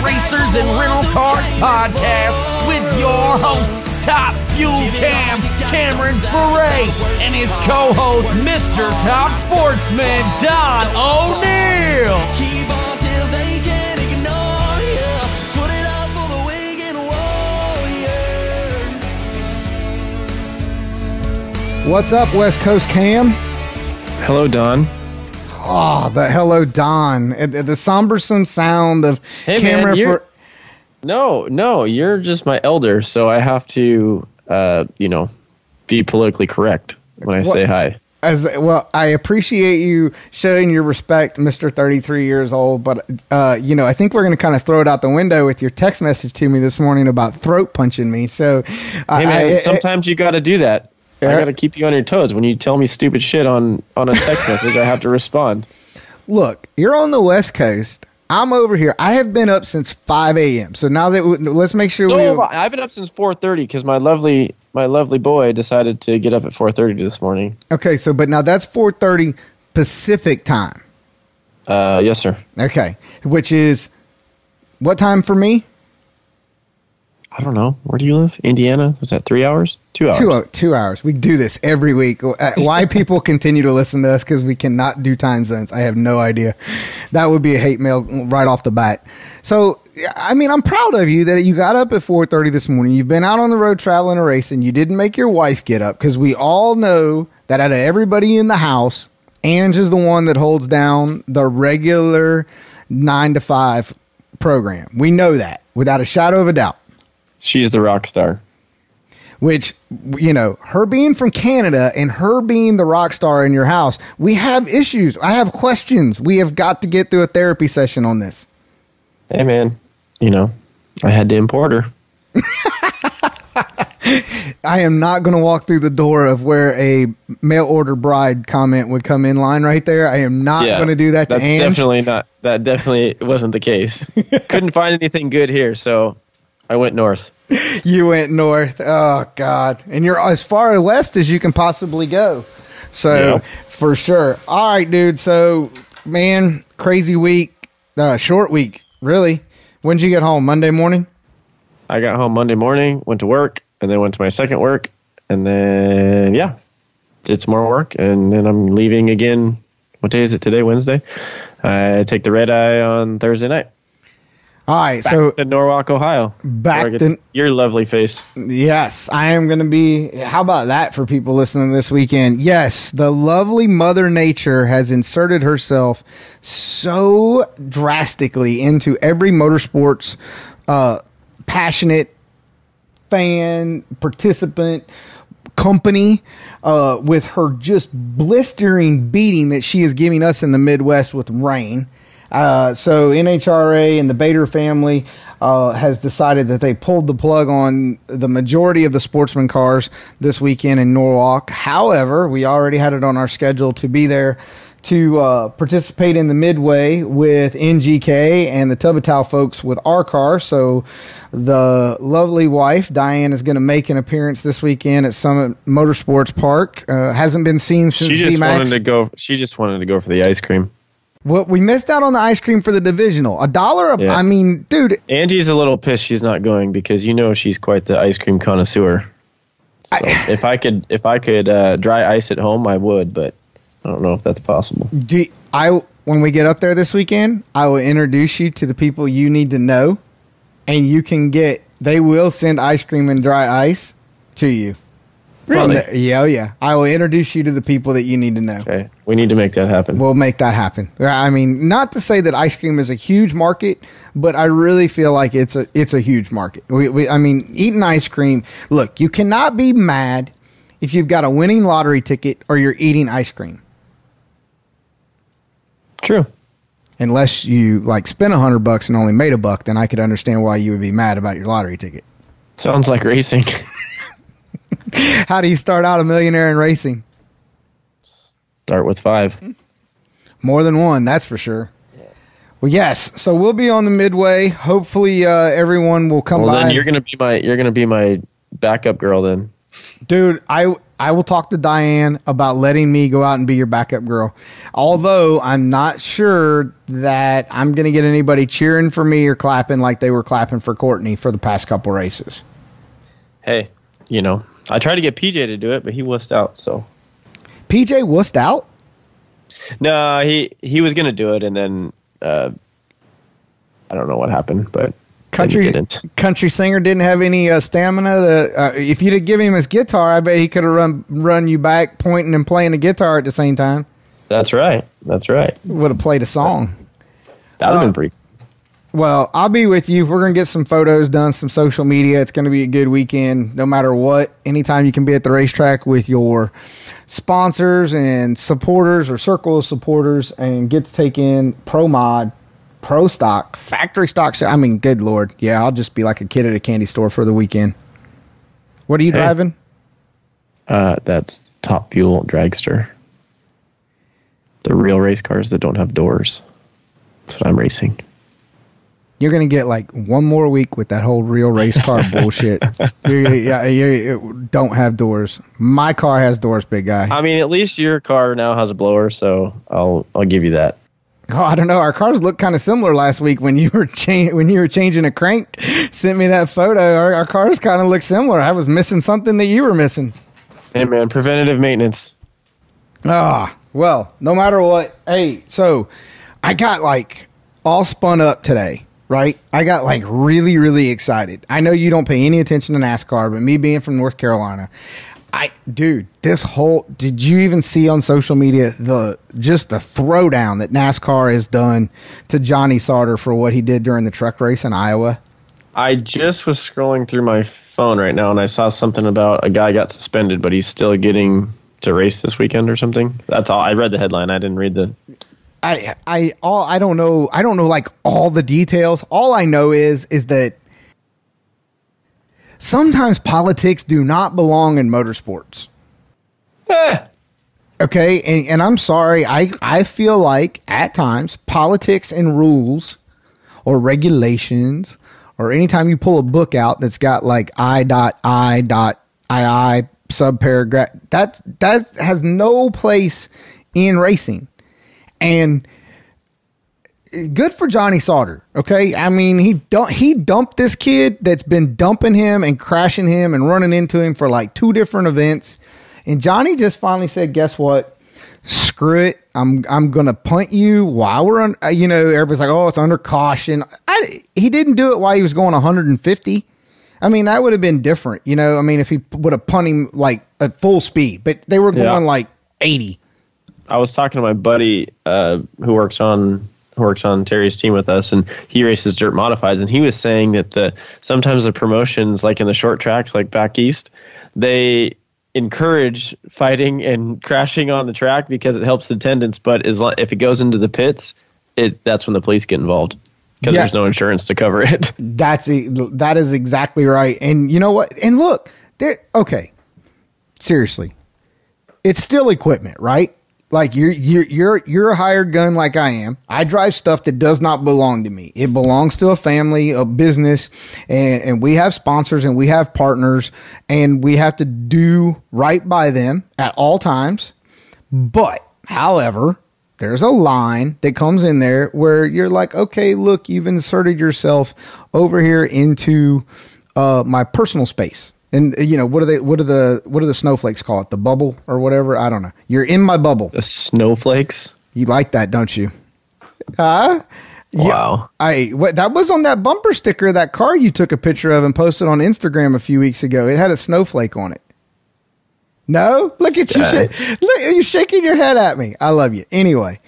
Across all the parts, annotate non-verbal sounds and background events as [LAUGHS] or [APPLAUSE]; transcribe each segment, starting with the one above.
Racers and Rental Cars podcast with your host, Top Fuel Cam, Cameron Ferré, and his co-host, Mr. Top Sportsman, Don O'Neill. Keep on till they can't ignore you. Put it up for the Wigan Warriors. What's up, West Coast Cam? Hello, Don. Oh, the hello Don. The sombersome sound of Hey, camera man, for. No, no, you're just my elder, so I have to, uh, you know, be politically correct when I say hi. As well, I appreciate you showing your respect, Mister Thirty Three years old. But uh, you know, I think we're going to kind of throw it out the window with your text message to me this morning about throat punching me. So, uh, Hey, man, I- sometimes you got to do that. I got to keep you on your toes. When you tell me stupid shit on on a text [LAUGHS] message, I have to respond. look, you're on the West Coast. I'm over here. I have been up since five a.m. So now that we, let's make sure So we. I've been up since 4:30 because my lovely my lovely boy decided to get up at 4:30 this morning. Okay, so but now that's four thirty Pacific time. Uh, yes, sir. Okay, which is what time for me? I don't know. Where do you live? Indiana? Was that three hours? Two hours. Two, two hours. We do this every week. Uh, Why [LAUGHS] people continue to listen to us because we cannot do time zones. I have no idea. That would be a hate mail right off the bat. So, I mean, I'm proud of you that you got up at 4:30 this morning. You've been out on the road traveling a race, and racing. You didn't make your wife get up because we all know that out of everybody in the house, Ange is the one that holds down the regular nine to five program. We know that without a shadow of a doubt She's the rock star. which you know her being from canada and her being the rock star in your house we have issues i have questions we have got to get through a therapy session on this Hey, man. You know, I had to import her. [LAUGHS] i am not going to walk through the door of where a mail order bride comment would come in line right there i am not going to do that to That's Ange. definitely not. That definitely wasn't the case. [LAUGHS] Couldn't find anything good here, so I went north. [LAUGHS] you went north oh god and you're as far west as you can possibly go so Yeah. for sure all right dude so man crazy week uh, short week really When did you get home monday morning I got home Monday morning, went to work, and then went to my second work, and then yeah, did some more work, and then I'm leaving again. What day is it today? Wednesday. I take the red eye on Thursday night. All right Back so to Norwalk, Ohio. Back where I get to- to your lovely face. Yes, I am going to be. How about that for people listening this weekend? Yes, the lovely Mother Nature has inserted herself so drastically into every motorsports uh, passionate fan, participant, company uh, with her just blistering beating that she is giving us in the Midwest with rain. Uh, so NHRA and the Bader family uh, has decided that they pulled the plug on the majority of the sportsman cars this weekend in Norwalk. However, we already had it on our schedule to be there to uh, participate in the midway with NGK and the Tubatow folks with our car. So the lovely wife Diane is going to make an appearance this weekend at Summit Motorsports Park. Uh, hasn't been seen since She just Z-Max. wanted to go. She just wanted to go for the ice cream. Well, we missed out on the ice cream for the divisional. A dollar. A, Yeah. I mean, dude. Angie's a little pissed she's not going because you know she's quite the ice cream connoisseur. So [LAUGHS] if I could, if I could uh, dry ice at home, I would, but I don't know if that's possible. Do I when we get up there this weekend, I will introduce you to the people you need to know, and you can get. They will send ice cream and dry ice to you. From Really? the- yeah, oh yeah. I will introduce you to the people that you need to know. Okay, we need to make that happen. We'll make that happen. I mean, not to say that ice cream is a huge market, but I really feel like it's a it's a huge market. We, we, I mean, eating ice cream. Look, you cannot be mad if you've got a winning lottery ticket or you're eating ice cream, True. unless you like spent a hundred bucks and only made a buck. Then I could understand why you would be mad about your lottery ticket. Sounds like racing. [LAUGHS] [LAUGHS] How do you start out a millionaire in racing? Start with five. More than one, that's for sure. Well, yes. So we'll be on the midway. Hopefully, uh, everyone will come Well, by. then you're gonna be my you're gonna be my backup girl then. dude i I will talk to Diane about letting me go out and be your backup girl. Although I'm not sure that I'm going to get anybody cheering for me or clapping like they were clapping for Courtney for the past couple races. Hey, you know, I tried to get PJ to do it, but he wussed out. So PJ wussed out. no, he he was gonna do it, and then uh, I don't know what happened, but Country didn't. country singer didn't have any uh, stamina. To, uh, if you'd have given him his guitar, I bet he could have run run you back, pointing and playing the guitar at the same time. That's right. That's right. Would have played a song. That would have Uh, been pretty. Well, I'll be with you. We're gonna get some photos done, some social media. It's gonna be a good weekend, no matter what. Anytime you can be at the racetrack with your sponsors and supporters or circle of supporters, and get to take in pro mod, pro stock, factory stock. I mean, good lord, yeah, I'll just be like a kid at a candy store for the weekend. What are you Hey. driving? Uh, that's Top Fuel Dragster. The real race cars that don't have doors. That's what I'm racing. You're gonna get like one more week with that whole real race car [LAUGHS] bullshit. You, yeah, you, you don't have doors. My car has doors, big guy. I mean, at least your car now has a blower, so I'll I'll give you that. Oh, I don't know. Our cars looked kind of similar last week when you were cha- when you were changing a crank. Sent me that photo. Our, our cars kind of look similar. I was missing something that you were missing. Hey man, preventative maintenance. Ah, well, no matter what. Hey, so I got like all spun up today, right? I got like really, really excited. I know you don't pay any attention to NASCAR, but me being from North Carolina, I, dude, this whole, did you even see on social media the, just the throwdown that NASCAR has done to Johnny Sauter for what he did during the truck race in Iowa? I just was scrolling through my phone right now and I saw something about a guy got suspended, but he's still getting to race this weekend or something. That's all. I read the headline. I didn't read the. I I all I don't know I don't know like all the details. All I know is is that sometimes politics do not belong in motorsports. Eh, Okay, and, and I'm sorry, I I feel like at times politics and rules or regulations or anytime you pull a book out that's got like I dot I dot I I subparagraph that that has no place in racing. And good for Johnny Sauter. Okay, I mean he dump, he dumped this kid that's been dumping him and crashing him and running into him for like two different events, and Johnny just finally said, "Guess what? Screw it. I'm I'm gonna punt you while we're on. You know, everybody's like, oh, it's under caution. I, he didn't do it while he was going 150. I mean, that would have been different. You know, I mean, if he would have punted him like at full speed, but they were going Yeah. like 80. I was talking to my buddy uh, who works on who works on Terry's team with us, and he races dirt modifieds, and he was saying that the sometimes the promotions, like in the short tracks, like back east, they encourage fighting and [LAUGHS] crashing on the track because it helps attendance. But as lo- if it goes into the pits, it that's when the police get involved because Yeah. there's no insurance to cover it. [LAUGHS] That's that is exactly right. And you know what? And look, there. Okay, seriously, it's still equipment, right? Like you're you're you're you're a hired gun like I am. I drive stuff that does not belong to me. It belongs to a family, a business, and and we have sponsors and we have partners, and we have to do right by them at all times. But, however, there's a line that comes in there where you're like, okay, look, you've inserted yourself over here into uh, my personal space. And uh, you know what do they? What do the what do the snowflakes call it? The bubble or whatever? I don't know. You're in my bubble. the snowflakes. You like that, don't you? Huh? Wow. I what that was on that bumper sticker of that car you took a picture of and posted on Instagram a few weeks ago. It had a snowflake on it. No, look at you! Sh- look, you're shaking your head at me. I love you. Anyway,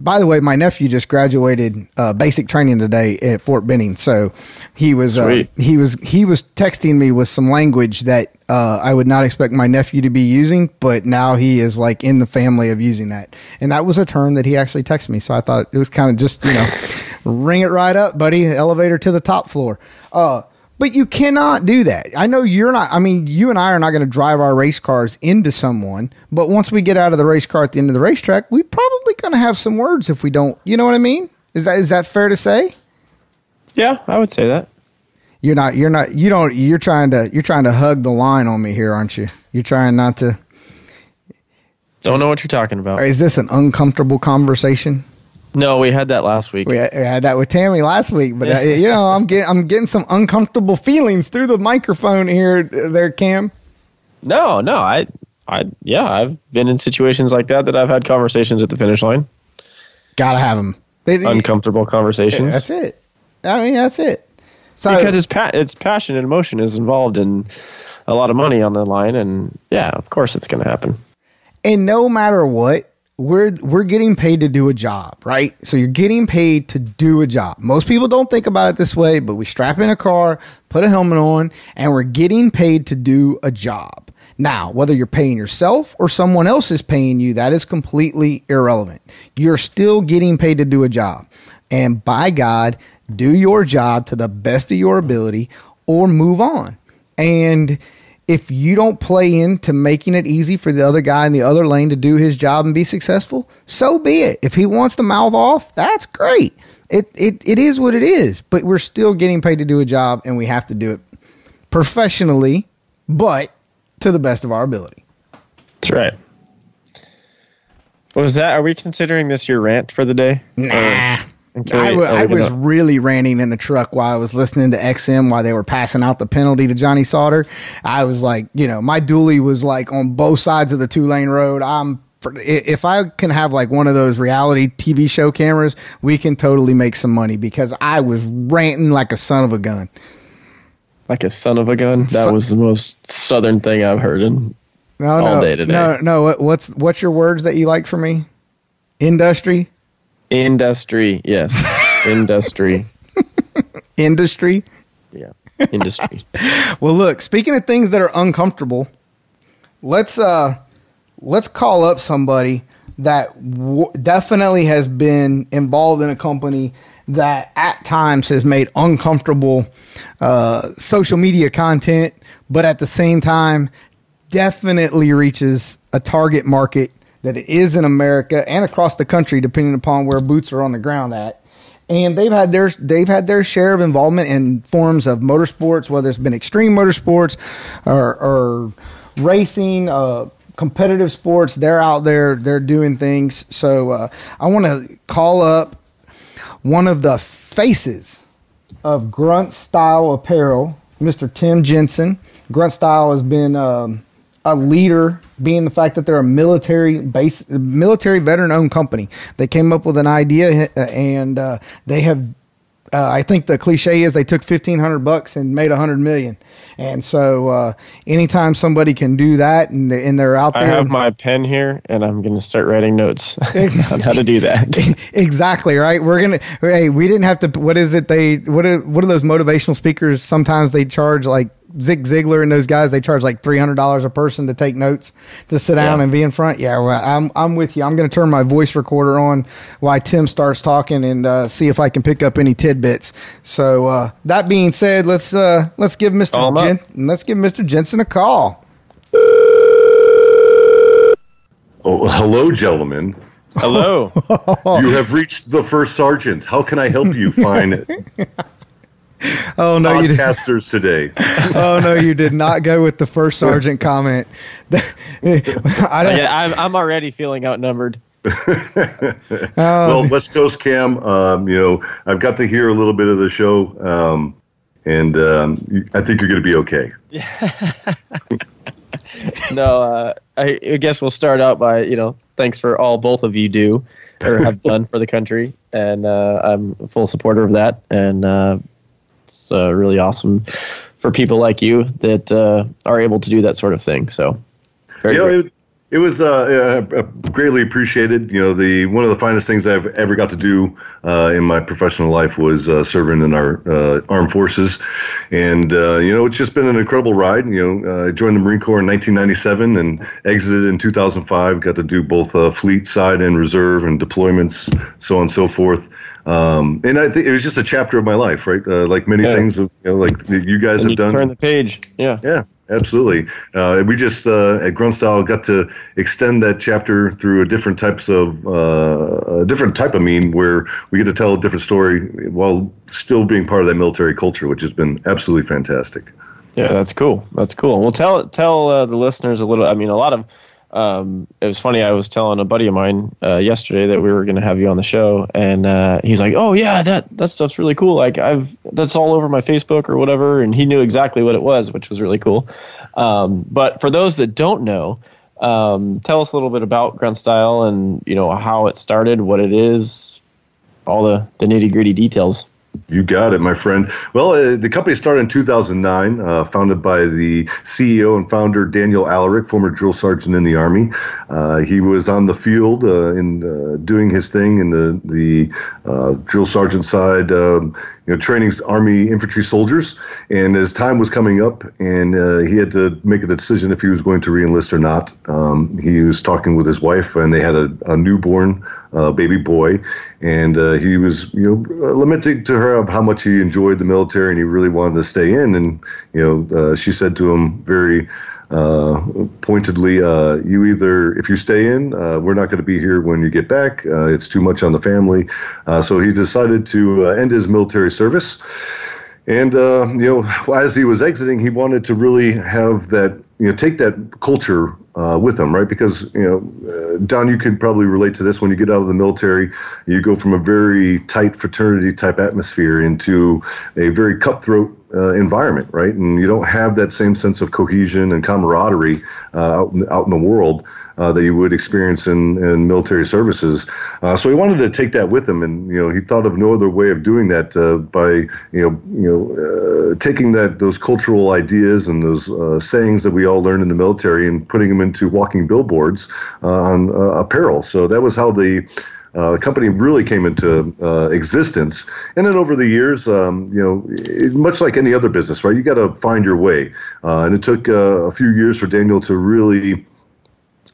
by the way, my nephew just graduated uh, basic training today at Fort Benning. So he was uh, he was he was texting me with some language that uh, I would not expect my nephew to be using, but now he is like in the family of using that. And that was a term that he actually texted me. So I thought it was kind of just you know [LAUGHS] ring it right up, buddy. Elevator to the top floor. Uh, but you cannot do that. I know you're not. I mean, you and I are not going to drive our race cars into someone. But once we get out of the race car at the end of the racetrack, we probably going to have some words if we don't. You know what I mean? Is that is that fair to say? Yeah, I would say that. You're not. You're not. You don't. You're trying to. You're trying to hug the line on me here, aren't you? You're trying not to. Don't know what you're talking about. Is this an uncomfortable conversation? No, we had that last week. We had, we had that with Tammy last week, but uh, you know, I'm getting I'm getting some uncomfortable feelings through the microphone here, there, Cam. No, no, I, I, yeah, I've been in situations like that that I've had conversations at the finish line, Gotta have them. uncomfortable conversations. That's it. I mean, that's it. So because it's pa- it's passion and emotion is involved in a lot of money on the line, and yeah, of course it's going to happen. and no matter what, we're we're getting paid to do a job, right? So you're getting paid to do a job. Most people don't think about it this way, but we strap in a car, put a helmet on, and we're getting paid to do a job. Now, whether you're paying yourself or someone else is paying you, that is completely irrelevant. You're still getting paid to do a job. And by God, do your job to the best of your ability or move on. And if you don't play into making it easy for the other guy in the other lane to do his job and be successful, so be it. If he wants to mouth off, that's great. It, it, it is what it is, but we're still getting paid to do a job and we have to do it professionally, but to the best of our ability. That's right. Was that? Are we considering this your rant for the day? Nah. Or- can I we- wa- are we I was gonna- really ranting in the truck while I was listening to XM while they were passing out the penalty to Johnny Sauter. I was like, you know, my dually was like on both sides of the two lane road. I'm if I can have like one of those reality TV show cameras, we can totally make some money because I was ranting like a son of a gun. like a son of a gun. That Son- was the most southern thing I've heard. And No, All no, day today. no, no. What, what's what's your words that you like for me? Industry, industry, yes, [LAUGHS] industry, industry. yeah, industry. [LAUGHS] Well, look, speaking of things that are uncomfortable, let's uh let's call up somebody that w- definitely has been involved in a company that at times has made uncomfortable uh, social media content, but at the same time definitely reaches a target market that it is in America and across the country, depending upon where boots are on the ground at and they've had their they've had their share of involvement in forms of motorsports, whether it's been extreme motorsports or, or racing, uh, competitive sports. They're out there, they're doing things. So uh, I want to call up one of the faces of Grunt Style Apparel, Mr. Tim Jensen. Grunt Style has been um, a leader, being the fact that they're a military base, military veteran owned company. They came up with an idea uh, and uh, they have. Uh, I think the cliche is they took fifteen hundred bucks and made a hundred million, and so uh, anytime somebody can do that and, they, and they're out there, I have my pen here, and I'm going to start writing notes [LAUGHS] on how to do that. [LAUGHS] exactly right. We're gonna. Hey, we didn't have to. What is it? They what are what are those motivational speakers? Sometimes they charge like Zig Ziglar and those guys. They charge like three hundred dollars a person to take notes to sit down Yeah. and be in front. Yeah, well, I'm I'm with you. I'm gonna turn my voice recorder on while Tim starts talking and uh, see if I can pick up any tidbits. So uh, that being said, let's uh, let's give Mister Call him up. Jen- let's give Mister Jensen a call. Oh, hello, gentlemen. Hello. [LAUGHS] You have reached the first sergeant. How can I help you find [LAUGHS] [LAUGHS] Oh no, you did. podcasters today? [LAUGHS] Oh no, you did not go with the first [LAUGHS] sergeant comment. I don't. yeah, I'm, I'm already feeling outnumbered. well, West Coast Cam, um, you know, I've got to hear a little bit of the show, um, and um, I think you're going to be okay. No, uh, I, I guess we'll start out by you know thanks for all both of you do or have done for the country, and uh, I'm a full supporter of that, and uh, it's uh, really awesome for people like you that uh, are able to do that sort of thing. So, very you know, it, it was uh, uh, greatly appreciated. You know, the one of the finest things I've ever got to do uh, in my professional life was uh, serving in our uh, armed forces, and uh, you know, it's just been an incredible ride. You know, uh, I joined the Marine Corps in 1997 and exited in 2005. Got to do both uh, fleet side and reserve and deployments, so on and so forth. Um, and I think it was just a chapter of my life, right? Uh, like many Yeah. things, of, you know, like you guys and have you done. turn the page. Yeah. Yeah, absolutely. Uh, we just uh, at Grunt Style got to extend that chapter through a different types of uh, a different type of meme where we get to tell a different story while still being part of that military culture, which has been absolutely fantastic. Yeah, that's cool. That's cool. Well, tell tell uh, the listeners a little. I mean, a lot of. Um, it was funny. I was telling a buddy of mine uh, yesterday that we were going to have you on the show, and uh, he's like, "Oh yeah, that that stuff's really cool. Like I've that's all over my Facebook or whatever." And he knew exactly what it was, which was really cool. Um, but for those that don't know, um, tell us a little bit about Grunt Style and you know how it started, what it is, all the the nitty gritty details. You got it, my friend. Well, uh, the company started in 2009, uh, founded by the CEO and founder Daniel Alarik, former drill sergeant in the Army. Uh, he was on the field uh, in uh, doing his thing in the the uh, drill sergeant side, um, you know, training Army infantry soldiers. And as time was coming up, and he had to make a decision if he was going to reenlist or not. Um, he was talking with his wife, and they had a, a newborn baby boy, and he was you know lamenting to her of how much he enjoyed the military and he really wanted to stay in. And you know, uh, she said to him very uh, pointedly, uh, "You either, if you stay in, uh, we're not going to be here when you get back. Uh, it's too much on the family." Uh, so he decided to end his military service. And you know, as he was exiting, he wanted to really have that, you know, take that culture uh, with them, right? Because you know, uh, Don, you could probably relate to this. When you get out of the military, you go from a very tight fraternity type atmosphere into a very cutthroat uh, environment, right? And you don't have that same sense of cohesion and camaraderie uh, out in, out in the world uh, that you would experience in, in military services. Uh, so he wanted to take that with him, and you know he thought of no other way of doing that uh, by you know you know uh, taking that those cultural ideas and those uh, sayings that we all learned in the military and putting them into walking billboards uh, on apparel. So that was how the uh, the company really came into uh, existence. And then over the years, um, you know, it, much like any other business, right? You got to find your way. Uh, and it took a few years for Daniel to really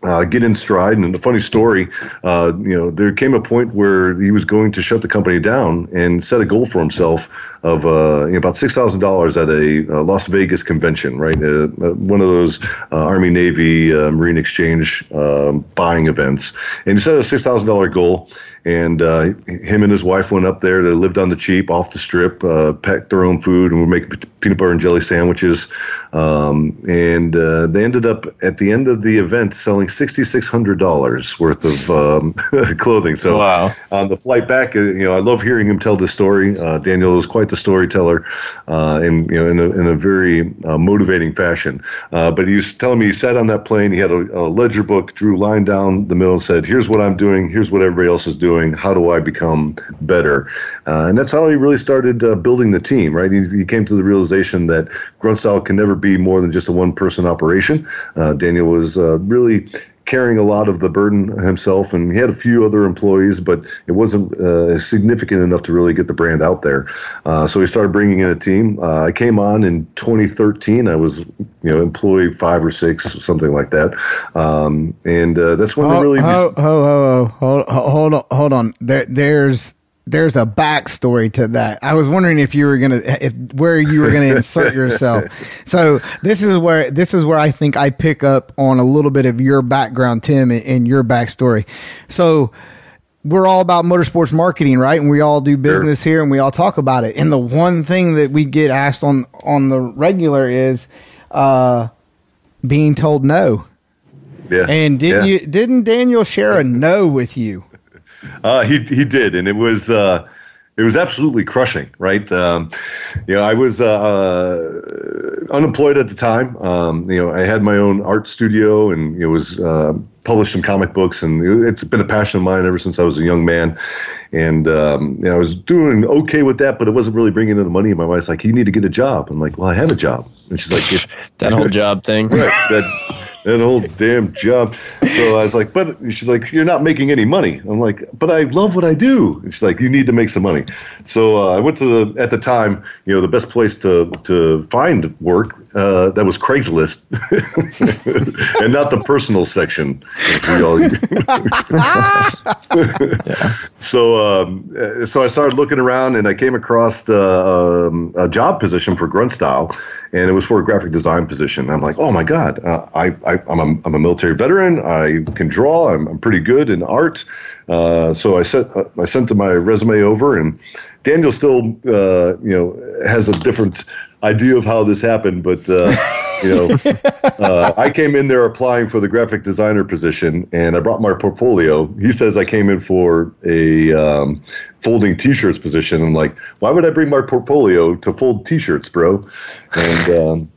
uh, get in stride. And the funny story, uh, you know, there came a point where he was going to shut the company down and set a goal for himself of uh, you know, about six thousand dollars at a uh, Las Vegas convention, right? Uh, uh, one of those Army Navy Marine Exchange um, buying events, and he set a six thousand dollar goal and uh, him and his wife went up there. They lived on the cheap, off the strip, uh, packed their own food, and were making peanut butter and jelly sandwiches. Um, and uh, they ended up at the end of the event selling sixty six hundred dollars worth of um, [LAUGHS] clothing. So wow. on the flight back, uh, you know, I love hearing him tell this story. Uh, Daniel is quite the storyteller, uh, and you know, in a, in a very motivating fashion. but he was telling me he sat on that plane. He had a, a ledger book, drew line down the middle, and said, "Here's what I'm doing. Here's what everybody else is doing." Doing? How do I become better? Uh, and that's how he really started uh, building the team, right? He, he, came to the realization that Grunt Style can never be more than just a one person operation. Uh, Daniel was uh, really carrying a lot of the burden himself, and he had a few other employees, but it wasn't uh, significant enough to really get the brand out there. Uh, so he started bringing in a team. Uh, I came on in 2013. I was, you know, employee five or six, something like that, um, and uh, that's when oh, they really. Oh, oh, oh, oh, hold, hold on, hold on. There, there's there's a backstory to that. I was wondering if you were gonna, if where you were gonna insert yourself. [LAUGHS] So this is where this is where I think I pick up on a little bit of your background, Tim, and, and your backstory. So we're all about motorsports marketing, right? And we all do business sure. here, and we all talk about it. And the one thing that we get asked on on the regular is uh, being told no. Yeah. And didn't yeah. you? Didn't Daniel share a [LAUGHS] no with you? Uh, he he did, and it was uh, it was absolutely crushing, right? Um, you know, I was uh, uh, unemployed at the time. Um, you know, I had my own art studio, and it was uh, published some comic books, and it's been a passion of mine ever since I was a young man. And um, you know, I was doing okay with that, but it wasn't really bringing in the money. And my wife's like, "You need to get a job." I'm like, "Well, I have a job," and she's like, [LAUGHS] "That whole job thing." Right. That, that old damn job. So I was like, but she's like, you're not making any money. I'm like, but I love what I do. And she's like, you need to make some money. So uh, I went to the at the time, you know, the best place to to find work uh, that was Craigslist, [LAUGHS] and not the personal section. All- [LAUGHS] So, um, uh, so I started looking around, and I came across uh, um, a job position for Grunt Style, and it was for a graphic design position. I'm like, oh my god, uh, I, I'm a, I'm a military veteran. I can draw. I'm, I'm pretty good in art. Uh, so I sent uh, I sent my resume over, and Daniel still uh, you know has a different idea of how this happened, but. Uh, you know, uh, I came in there applying for the graphic designer position, and I brought my portfolio. He says I came in for a um, folding T-shirts position. I'm like, why would I bring my portfolio to fold T-shirts, bro? And um,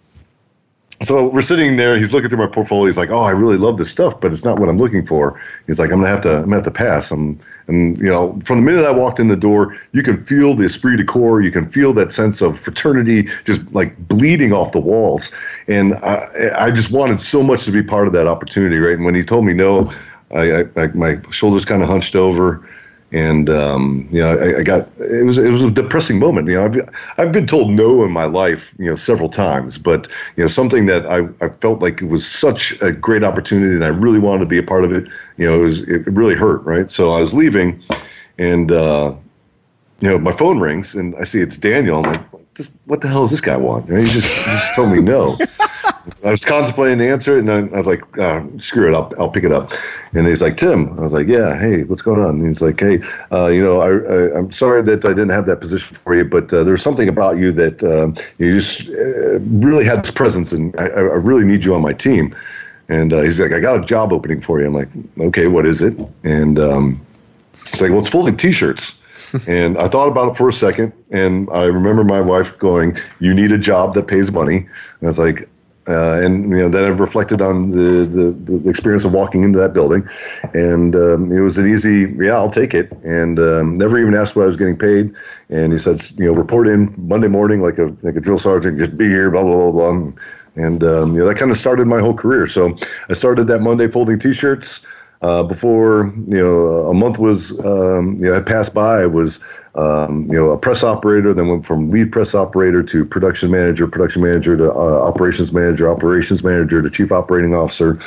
so we're sitting there. He's looking through my portfolio. He's like, "Oh, I really love this stuff, but it's not what I'm looking for." He's like, "I'm gonna have to, I'm gonna have to pass." I'm, and you know, from the minute I walked in the door, you can feel the esprit de corps. You can feel that sense of fraternity just like bleeding off the walls. And I, I just wanted so much to be part of that opportunity, right? And when he told me no, I, I, I my shoulders kind of hunched over and um, you know, I, I got it was it was a depressing moment. You know, I've I've been told no in my life, you know, several times, but you know, something that I, I felt like it was such a great opportunity, and I really wanted to be a part of it. You know, it was it really hurt, right? So I was leaving, and uh, you know, my phone rings, and I see it's Daniel. I'm like, what the hell does this guy want? He just he just told me no. [LAUGHS] I was contemplating the answer, and I, I was like, uh, "Screw it, I'll I'll pick it up." And he's like, "Tim," I was like, "Yeah, hey, what's going on?" And he's like, "Hey, uh, you know, I, I I'm sorry that I didn't have that position for you, but uh, there's something about you that um, you just uh, really had this presence, and I, I really need you on my team." And uh, he's like, "I got a job opening for you." I'm like, "Okay, what is it?" And um, it's like, "Well, it's folding T-shirts." [LAUGHS] and I thought about it for a second, and I remember my wife going, "You need a job that pays money." And I was like, uh, and you know, then I've reflected on the, the, the experience of walking into that building, and um, it was an easy, yeah, I'll take it, and um, never even asked what I was getting paid. And he said, you know, report in Monday morning like a like a drill sergeant, just be here, blah blah blah blah. And um, you know, that kind of started my whole career. So I started that Monday folding T-shirts. Uh, before you know, a month was um, you know had passed by. Was um, you know, a press operator, then went from lead press operator to production manager, production manager to uh, operations manager, operations manager to chief operating officer,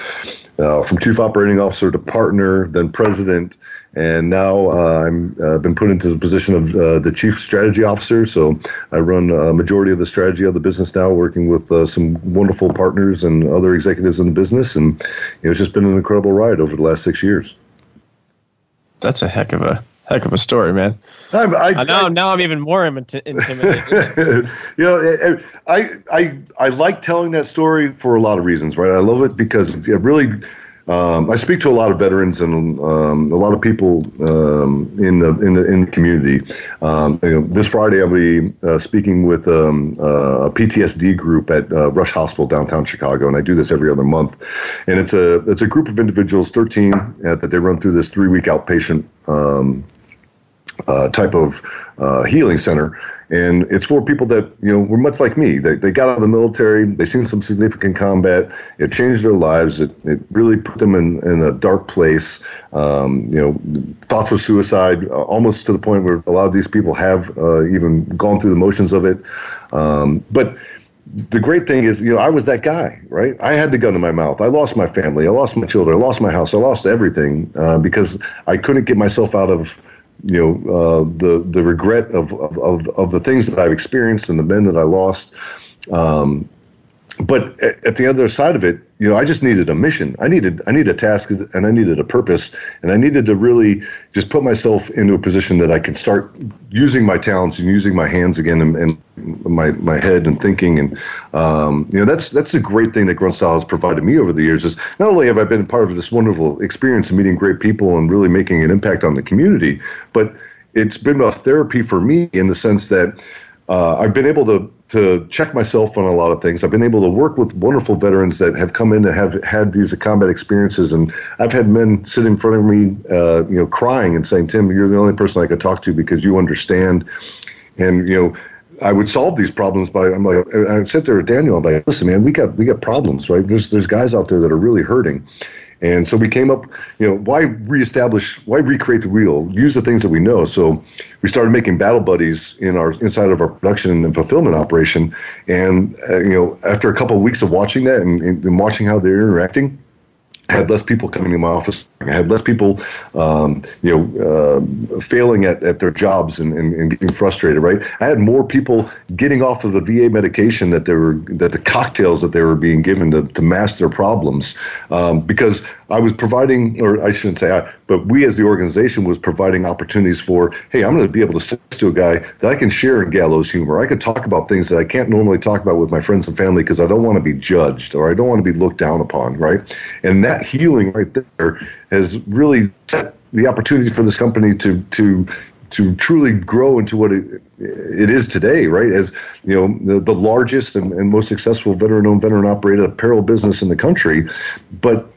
uh, from chief operating officer to partner, then president, and now uh, I'm uh, been put into the position of uh, the chief strategy officer. So I run a majority of the strategy of the business now, working with uh, some wonderful partners and other executives in the business, and you know, it's just been an incredible ride over the last six years. That's a heck of a heck of a story, man. I, I, I know now I'm even more intimidated. [LAUGHS] you know, I, I I like telling that story for a lot of reasons, right? I love it because it really. Um, I speak to a lot of veterans and um, a lot of people um, in the in the in the community. Um, you know, this Friday I'll be uh, speaking with um, uh, a PTSD group at uh, Rush Hospital downtown Chicago, and I do this every other month. And it's a it's a group of individuals, 13, uh, that they run through this three week outpatient um, uh, type of uh, healing center. And it's for people that, you know, were much like me. They, they got out of the military, they've seen some significant combat, it changed their lives, it, it really put them in, in a dark place. Um, you know, thoughts of suicide, uh, almost to the point where a lot of these people have uh, even gone through the motions of it. Um, but the great thing is, you know, I was that guy, right? I had the gun in my mouth. I lost my family. I lost my children. I lost my house. I lost everything uh, because I couldn't get myself out of you know uh, the the regret of, of, of the things that I've experienced and the men that I lost. Um, but at, the other side of it, you know, I just needed a mission. I needed I needed a task and I needed a purpose, and I needed to really just put myself into a position that I could start using my talents and using my hands again and, and my my head and thinking and um, you know that's that's the great thing that Grunt Style has provided me over the years is not only have I been part of this wonderful experience of meeting great people and really making an impact on the community, but it's been a therapy for me in the sense that uh, I've been able to to check myself on a lot of things. I've been able to work with wonderful veterans that have come in and have had these combat experiences, and I've had men sit in front of me, uh, you know, crying and saying, "Tim, you're the only person I could talk to because you understand." And you know, I would solve these problems by I'm like I sit there with Daniel. I'm like, listen, man, we got we got problems, right? There's there's guys out there that are really hurting, And so we came up, you know, why reestablish, why recreate the wheel? Use the things that we know. So we started making battle buddies in our inside of our production and fulfillment operation. And uh, you know, after a couple of weeks of watching that and, and watching how they're interacting, had less people coming to my office. I had less people, um, you know, uh, failing at, at their jobs and, and, and, getting frustrated. Right. I had more people getting off of the VA medication that they were that the cocktails that they were being given to, to mask their problems um, because I was providing, or I shouldn't say I, but we as the organization was providing opportunities for, hey, I'm going to be able to sit to a guy that I can share in gallows humor. I could talk about things that I can't normally talk about with my friends and family because I don't want to be judged or I don't want to be looked down upon, right? And that healing right there has really set the opportunity for this company to to to truly grow into what it, it is today, right? As you know, the, the largest and, and most successful veteran-owned, veteran-operated apparel business in the country. But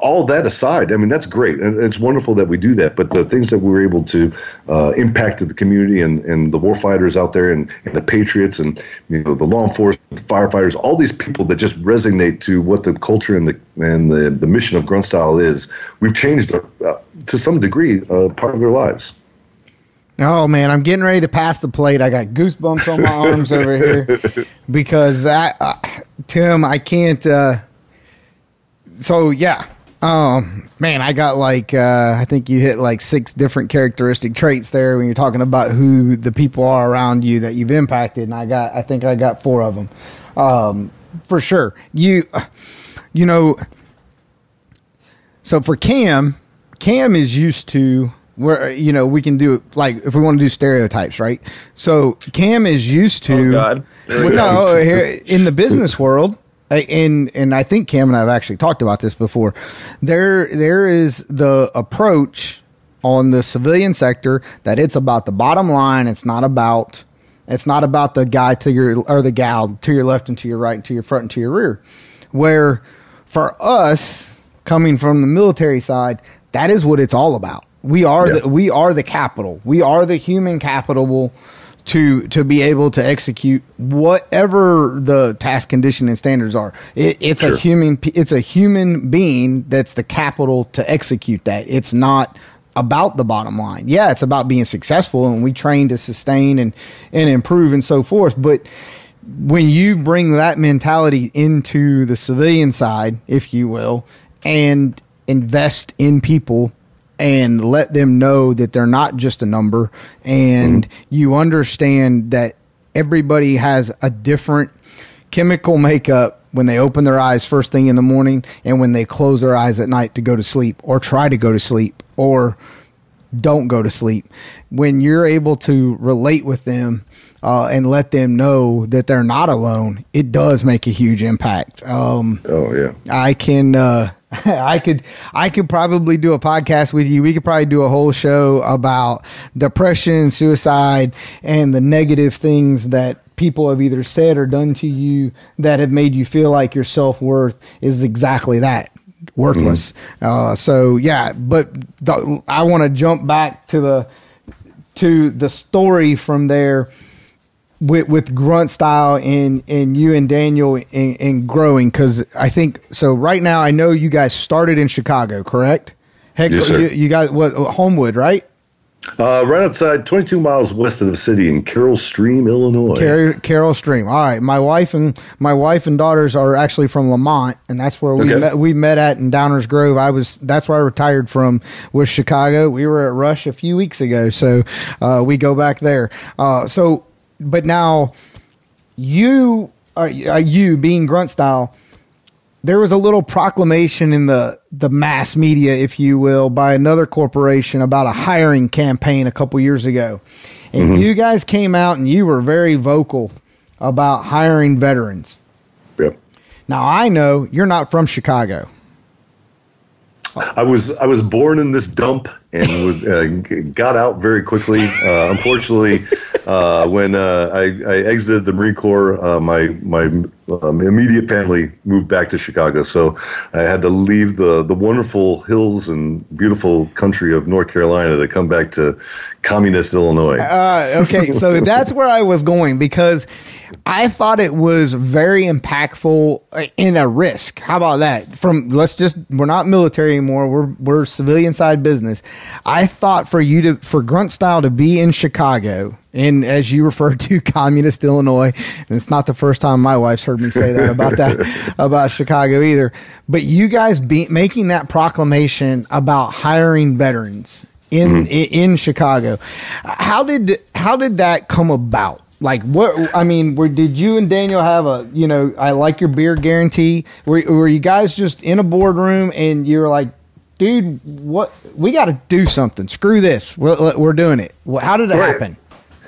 all that aside, I mean, that's great. And it's wonderful that we do that. But the things that we were able to uh, impact the community and, and the warfighters out there and, and the patriots and, you know, the law enforcement, the firefighters, all these people that just resonate to what the culture and the, and the, the mission of grunt style is, we've changed uh, to some degree uh, part of their lives. Oh man, I'm getting ready to pass the plate. I got goosebumps on my [LAUGHS] arms over here because that, uh, Tim, I can't. Uh, so yeah, um, man, I got like uh, I think you hit like six different characteristic traits there when you're talking about who the people are around you that you've impacted, and I got I think I got four of them, um, for sure. You, you know, so for Cam, Cam is used to where you know we can do like if we want to do stereotypes, right? So Cam is used to. Oh God. Well, no, here in the business world and and I think Cam and I have actually talked about this before. There there is the approach on the civilian sector that it's about the bottom line. It's not about it's not about the guy to your or the gal to your left and to your right and to your front and to your rear. Where for us coming from the military side, that is what it's all about. We are Yeah. the we are the capital. We are the human capital to to be able to execute whatever the task condition and standards are. It, it's Sure. a human it's a human being that's the capital to execute that. It's not about the bottom line. Yeah, it's about being successful and we train to sustain and and improve and so forth, but when you bring that mentality into the civilian side, if you will, and invest in people and let them know that they're not just a number and you understand that everybody has a different chemical makeup when they open their eyes first thing in the morning and when they close their eyes at night to go to sleep or try to go to sleep or don't go to sleep. When you're able to relate with them uh, and let them know that they're not alone, it does make a huge impact. Um, Oh yeah. I can uh [LAUGHS] I could I could probably do a podcast with you. We could probably do a whole show about depression, suicide, and the negative things that people have either said or done to you that have made you feel like your self worth is exactly that worthless. Uh, so yeah, but the, I want to jump back to the to the story from there with with grunt style and and you and Daniel in, in growing because I think so. Right now, I know you guys started in Chicago, correct? Heck, Yes, you, you guys what Homewood, right? Uh, right outside, 22 miles west of the city in Carol Stream, Illinois. Carol, Carroll Stream. All right, my wife and my wife and daughters are actually from Lemont, and that's where we Okay. met. We met at in Downers Grove. I was that's where I retired from was Chicago. We were at Rush a few weeks ago, so uh, we go back there. Uh, so, but now you are uh, you being grunt style. There was a little proclamation in the the mass media, if you will, by another corporation about a hiring campaign a couple years ago, and you guys came out and you were very vocal about hiring veterans. Yep. Now I know you're not from Chicago. I was I was born in this dump and was uh, got out very quickly. Uh, unfortunately, uh, when uh, I, I exited the Marine Corps, uh, my my um, immediate family moved back to Chicago, so I had to leave the the wonderful hills and beautiful country of North Carolina to come back to communist Illinois. Uh, okay, so [LAUGHS] that's where I was going because I thought it was very impactful in a risk. How about that? From let's just we're not military anymore. We're we're civilian side business. I thought for you to for Grunt Style to be in Chicago and as you referred to [LAUGHS] communist Illinois, and it's not the first time my wife's heard me say that about that [LAUGHS] about Chicago either. But you guys be making that proclamation about hiring veterans in mm-hmm. in, in Chicago. How did how did that come about? Like what? I mean, were, did you and Daniel have a you know I like your beer guarantee? Were were you guys just in a boardroom and you're like, dude, what we got to do something? Screw this, we're, we're doing it. How did it Right. happen?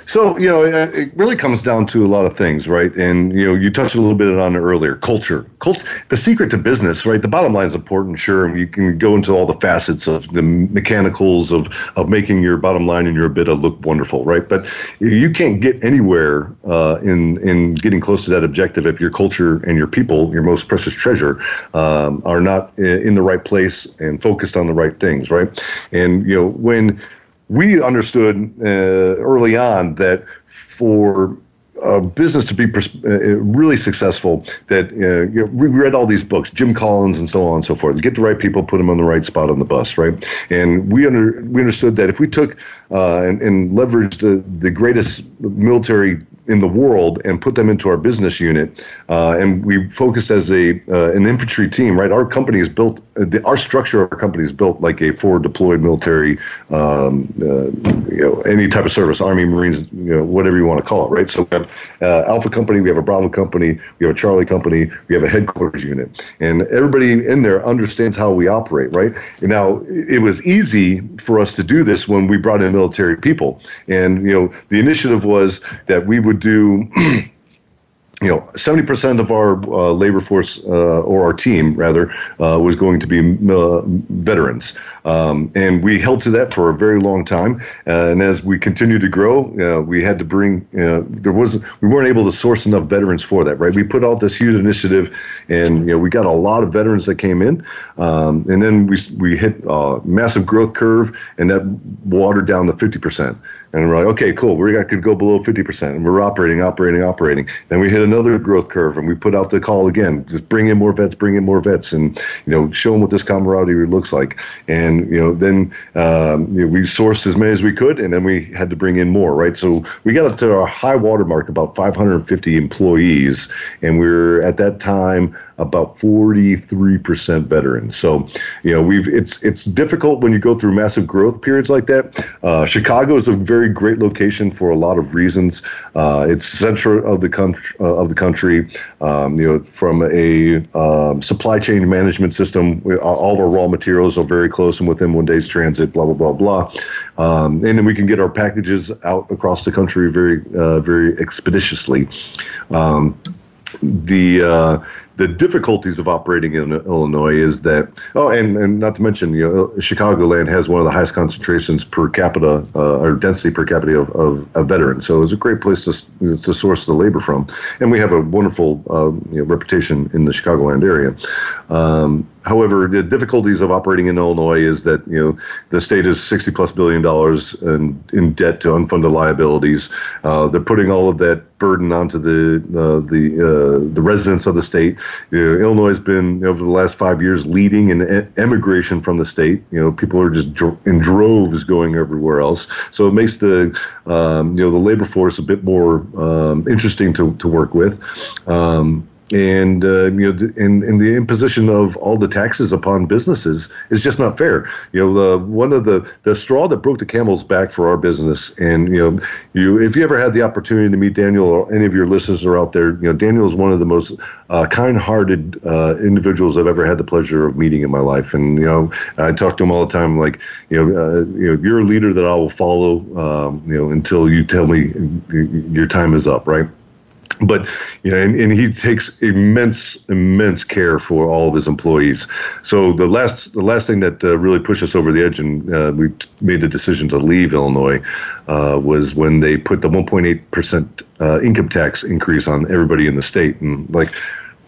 So you know, it it really comes down to a lot of things, right? And you know, you touched a little bit on it earlier. Culture, Cult- the secret to business, right? The bottom line is important, sure. and You can go into all the facets of the mechanicals of of making your bottom line and your EBITDA look wonderful, right? But you can't get anywhere uh, in in getting close to that objective if your culture and your people, your most precious treasure, um, are not in the right place and focused on the right things, right? And you know, when we understood uh, early on that for a business to be pers- uh, really successful, that uh, you know, we read all these books, Jim Collins and so on and so forth. Get the right people, put them on the right spot on the bus, right? And we under we understood that if we took uh, and, and leveraged the, the greatest military in the world and put them into our business unit, uh, and we focused as a uh, an infantry team. Right, our company is built. Uh, the, our structure of our company is built like a forward deployed military, um, uh, you know, any type of service, Army, Marines, you know, whatever you want to call it. Right. So we have uh, Alpha Company, we have a Bravo Company, we have a Charlie Company, we have a headquarters unit, and everybody in there understands how we operate. Right. And now it was easy for us to do this when we brought in military people, and you know, the initiative was that we would do. [CLEARS THROAT] you know, 70% of our uh, labor force, uh, or our team rather, uh, was going to be uh, veterans. Um, and we held to that for a very long time. and as we continued to grow, uh, we had to bring, uh, there was, we weren't able to source enough veterans for that, right? We put out this huge initiative and, you know, we got a lot of veterans that came in. Um, and then we, we hit a massive growth curve and that watered down to 50%. And we're like, okay, cool. We got could go below 50%. And we're operating, operating, operating. Then we hit another growth curve and we put out the call again. Just bring in more vets, bring in more vets, and you know, show them what this camaraderie looks like. And you know, then um, you know, we sourced as many as we could, and then we had to bring in more, right? So we got up to our high water mark, about 550 employees, and we are at that time about 43% veterans. So, you know, we've it's it's difficult when you go through massive growth periods like that. Uh, Chicago is a very great location for a lot of reasons. Uh, it's center of the country uh, of the country. Um, you know, from a um, supply chain management system, we, all all of our raw materials are very close and within one day's transit. Blah blah blah blah. Um, and then we can get our packages out across the country very uh, very expeditiously. Um, the uh, the difficulties of operating in Illinois is that oh, and, and not to mention, you know, Chicagoland has one of the highest concentrations per capita uh, or density per capita of, of, veterans. So it's a great place to to source the labor from, and we have a wonderful um, you know, reputation in the Chicagoland area. Um, however, the difficulties of operating in Illinois is that you know the state is sixty plus billion dollars in, in debt to unfunded liabilities. Uh, they're putting all of that burden onto the uh, the uh, the residents of the state. You know, Illinois has been over the last five years leading in e- emigration from the state. You know, people are just in droves going everywhere else. So it makes the um, you know the labor force a bit more um, interesting to to work with. Um, and uh, you know, and, and the imposition of all the taxes upon businesses is just not fair. You know, the one of the the straw that broke the camel's back for our business, and you know, you if you ever had the opportunity to meet Daniel or any of your listeners are out there, you know, Daniel is one of the most uh, kind-hearted uh, individuals I've ever had the pleasure of meeting in my life, and you know, I talk to him all the time, like you know, uh, you know, you're a leader that I will follow, um, you know, until you tell me your time is up, right? But you know, and, and he takes immense, immense care for all of his employees. So the last, the last thing that uh, really pushed us over the edge, and uh, we made the decision to leave Illinois, uh, was when they put the 1.8 percent uh, income tax increase on everybody in the state, and like.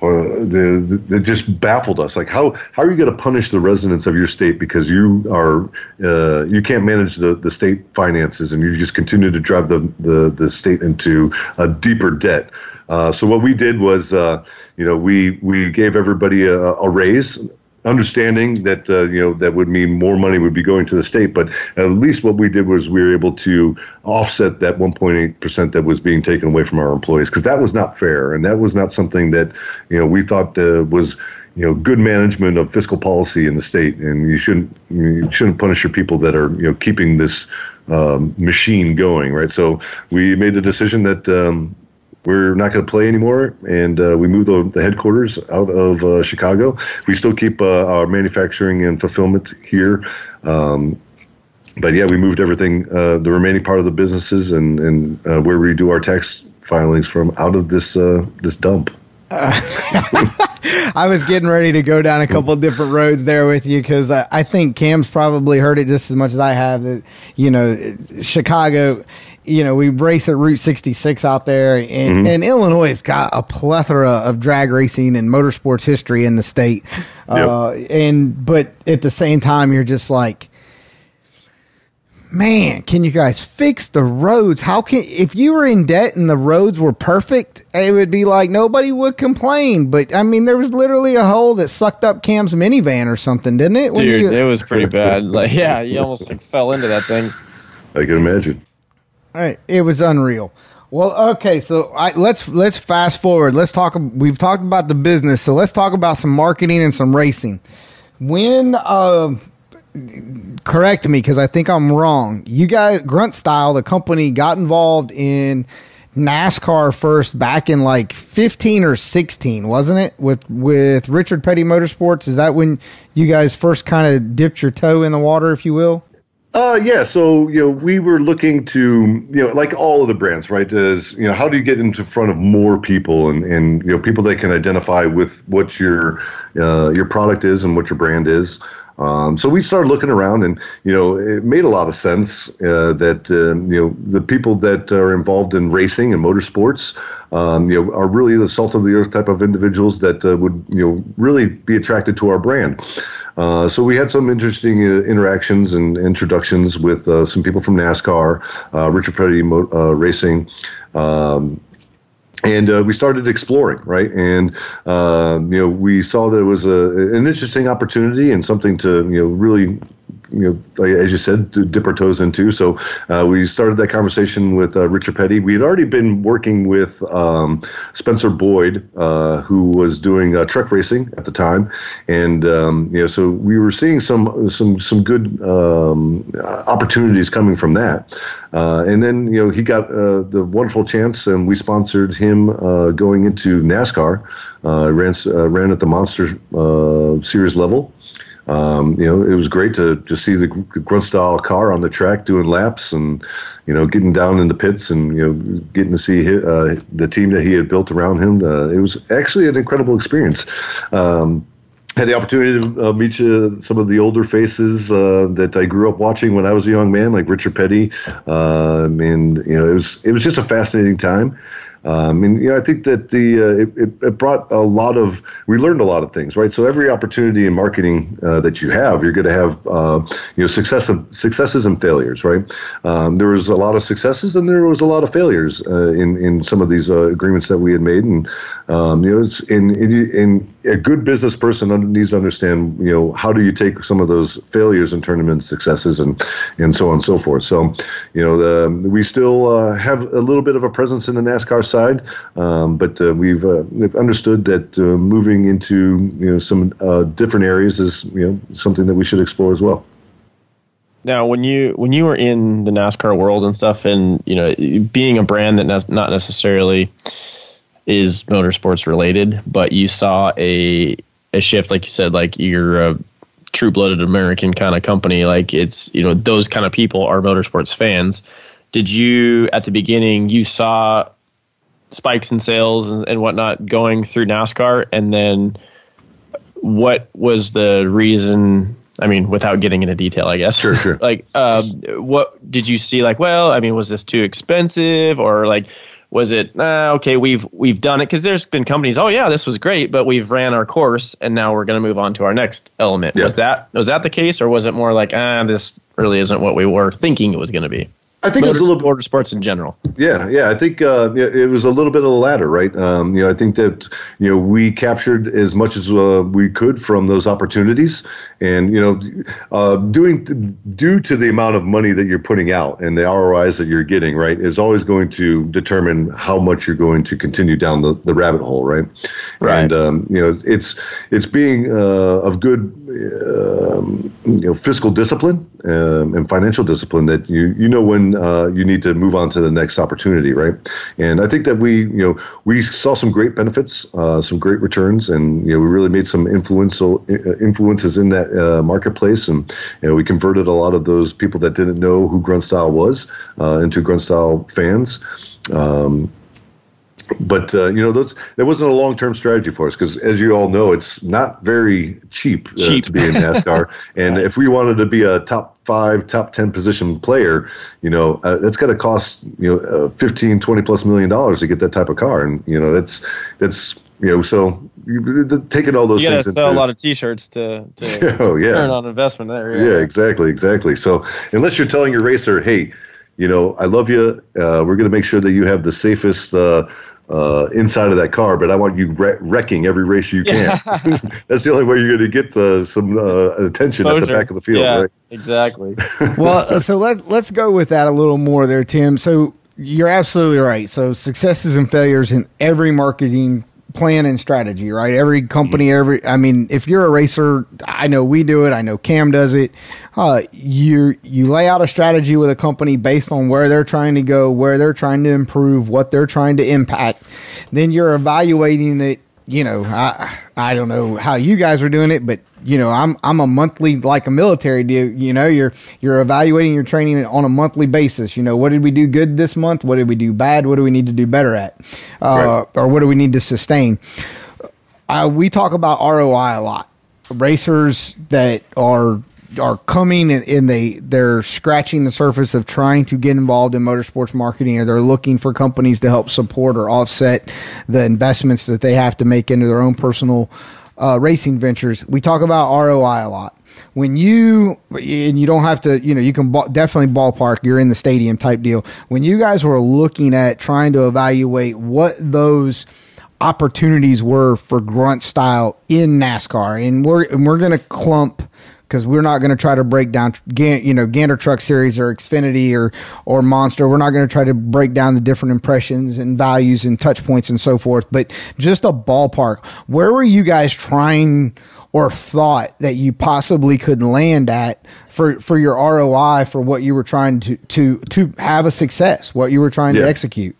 The, the, it just baffled us. Like, how how are you going to punish the residents of your state because you are uh, you can't manage the, the state finances and you just continue to drive the the, the state into a deeper debt? Uh, so what we did was, uh, you know, we we gave everybody a, a raise, understanding that uh, you know that would mean more money would be going to the state. But at least what we did was we were able to offset that 1.8 percent that was being taken away from our employees because that was not fair and that was not something that you know we thought uh, was you know good management of fiscal policy in the state. And you shouldn't you shouldn't punish your people that are you know keeping this. Um, machine going right so we made the decision that um, we're not going to play anymore, and uh, we moved the, the, headquarters out of uh, Chicago. We still keep uh, our manufacturing and fulfillment here. Um, but yeah, we moved everything, uh, the remaining part of the businesses and, and uh, where we do our tax filings from out of this uh, this dump. [LAUGHS] I was getting ready to go down a couple different roads there with you because I, I, think Cam's probably heard it just as much as I have. That you know, Chicago you know, we race at Route 66 out there, and, mm-hmm. and Illinois has got a plethora of drag racing and motorsports history in the state. Yep. Uh, and but at the same time, you're just like, man, can you guys fix the roads? How can if you were in debt and the roads were perfect, it would be like nobody would complain. But I mean, there was literally a hole that sucked up Cam's minivan or something, didn't it? Dude, you, it was pretty bad. Like, yeah, you almost like fell into that thing. I can imagine. It was unreal. Well, okay, so I, let's let's fast forward. Let's talk. We've talked about the business, so let's talk about some marketing and some racing. When, uh, correct me because I think I'm wrong. You guys, Grunt Style, the company, got involved in NASCAR first back in like 15 or 16, wasn't it? With with Richard Petty Motorsports. Is that when you guys first kind of dipped your toe in the water, if you will? Uh, yeah. So, you know, we were looking to, you know, like all of the brands, right? Is, you know, how do you get into front of more people and, and, you know, people that can identify with what your, uh, your product is and what your brand is. Um, so we started looking around, and you know, it made a lot of sense uh, that uh, you know the people that are involved in racing and motorsports, um, you know, are really the salt of the earth type of individuals that uh, would you know really be attracted to our brand. Uh, so we had some interesting uh, interactions and introductions with uh, some people from NASCAR, uh, Richard Petty Racing. Um, and we started exploring, right? And you know, we saw that it was a, an interesting opportunity and something to you know really you know, as you said, dip our toes into. So uh, we started that conversation with uh, Richard Petty. We had already been working with um, Spencer Boyd, uh, who was doing uh, truck racing at the time, and um, you know, so we were seeing some some some good um, opportunities coming from that. Uh, and then you know he got uh, the wonderful chance, and we sponsored him going into NASCAR. ran ran at the Monster Series level. Um, you know, it was great to just see the grunt style car on the track doing laps and, you know, getting down in the pits and, you know, getting to see his, uh, the team that he had built around him. Uh, it was actually an incredible experience. Um, had the opportunity to uh, meet some of the older faces uh, that I grew up watching when I was a young man, like Richard Petty, uh, and you know it was it was just a fascinating time. Um, and you know, I think that the uh, it, it, brought a lot of we learned a lot of things, right? So every opportunity in marketing uh, that you have, you're going to have uh, you know success successes and failures, right? Um, there was a lot of successes and there was a lot of failures uh, in in some of these uh, agreements that we had made, and um, you know, it's in, in, in a good business person needs to understand, you know, how do you take some of those failures and turn them into successes and, and so on and so forth. So, you know, the, we still uh, have a little bit of a presence in the NASCAR side, um, but uh, we've, uh, we've understood that uh, moving into, you know, some uh, different areas is, you know, something that we should explore as well. Now, when you when you were in the NASCAR world and stuff, and you know, being a brand that ne- not necessarily is motorsports related, but you saw a a shift, like you said, like you're a true blooded American kind of company. Like it's you know those kind of people are motorsports fans. Did you at the beginning you saw spikes in sales and, and whatnot going through NASCAR, and then what was the reason? I mean, without getting into detail, I guess. Sure, sure. [LAUGHS] like, um, what did you see? Like, well, I mean, was this too expensive, or like, was it uh, okay? We've we've done it because there's been companies. Oh yeah, this was great, but we've ran our course, and now we're going to move on to our next element. Yeah. Was that was that the case, or was it more like, ah, this really isn't what we were thinking it was going to be? I think it was a little motorsports in general. Yeah, yeah. I think uh, it was a little bit of the latter, right? Um, you know, I think that you know we captured as much as uh, we could from those opportunities, and you know, uh, doing due to the amount of money that you're putting out and the ROIs that you're getting, right, is always going to determine how much you're going to continue down the, the rabbit hole, right? Right. And um, you know, it's it's being uh, of good um, you know fiscal discipline um, and financial discipline that you you know when uh, you need to move on to the next opportunity, right? And I think that we you know we saw some great benefits, uh, some great returns, and you know we really made some influential uh, influences in that uh, marketplace, and you know we converted a lot of those people that didn't know who Grunt Style was uh, into Grunt Style fans. Um, but uh, you know, those that wasn't a long term strategy for us because, as you all know, it's not very cheap, uh, Cheap. to be in NASCAR. [LAUGHS] and if we wanted to be a top five, top ten position player, you know, uh, that's got to cost you know uh, 15, 20 plus million dollars to get that type of car, and you know, that's that's you know, so you, taking all those You got things to sell a lot of T-shirts to, to [LAUGHS] Oh, yeah. return on investment there. yeah, exactly, exactly. So unless you're telling your racer, hey, you know, I love you. Uh, we're going to make sure that you have the safest uh, uh, inside of that car, but I want you wre- wrecking every race you can. [LAUGHS] That's the only way you're going to get uh, some uh, attention at the back of the field, yeah, right? exactly. [LAUGHS] well, so let let's go with that a little more there, Tim. So you're absolutely right. So successes and failures in every marketing plan and strategy, right? Every company, every I mean, if you're a racer, I know we do it. I know Cam does it. Uh, you you lay out a strategy with a company based on where they're trying to go, where they're trying to improve, what they're trying to impact. Then you're evaluating it you know, I I don't know how you guys are doing it, but you know, I'm I'm a monthly like a military deal. You know, you're you're evaluating your training on a monthly basis. You know, what did we do good this month? What did we do bad? What do we need to do better at? Uh, Or what do we need to sustain? Uh, we talk about ROI a lot. Racers that are are coming and, they they're scratching the surface of trying to get involved in motorsports marketing or they're looking for companies to help support or offset the investments that they have to make into their own personal uh, racing ventures. We talk about ROI a lot. When you and you don't have to, you know, you can ba- definitely ballpark. You're in the stadium type deal. When you guys were looking at trying to evaluate what those opportunities were for grunt style in NASCAR, and we're and we're going to clump because we're not going to try to break down, you know, Gander Truck Series or Xfinity or or Monster. We're not going to try to break down the different impressions and values and touch points and so forth. But just a ballpark. Where were you guys trying? Or thought that you possibly could land at for, for your ROI for what you were trying to, to to have a success, what you were trying Yeah. to execute.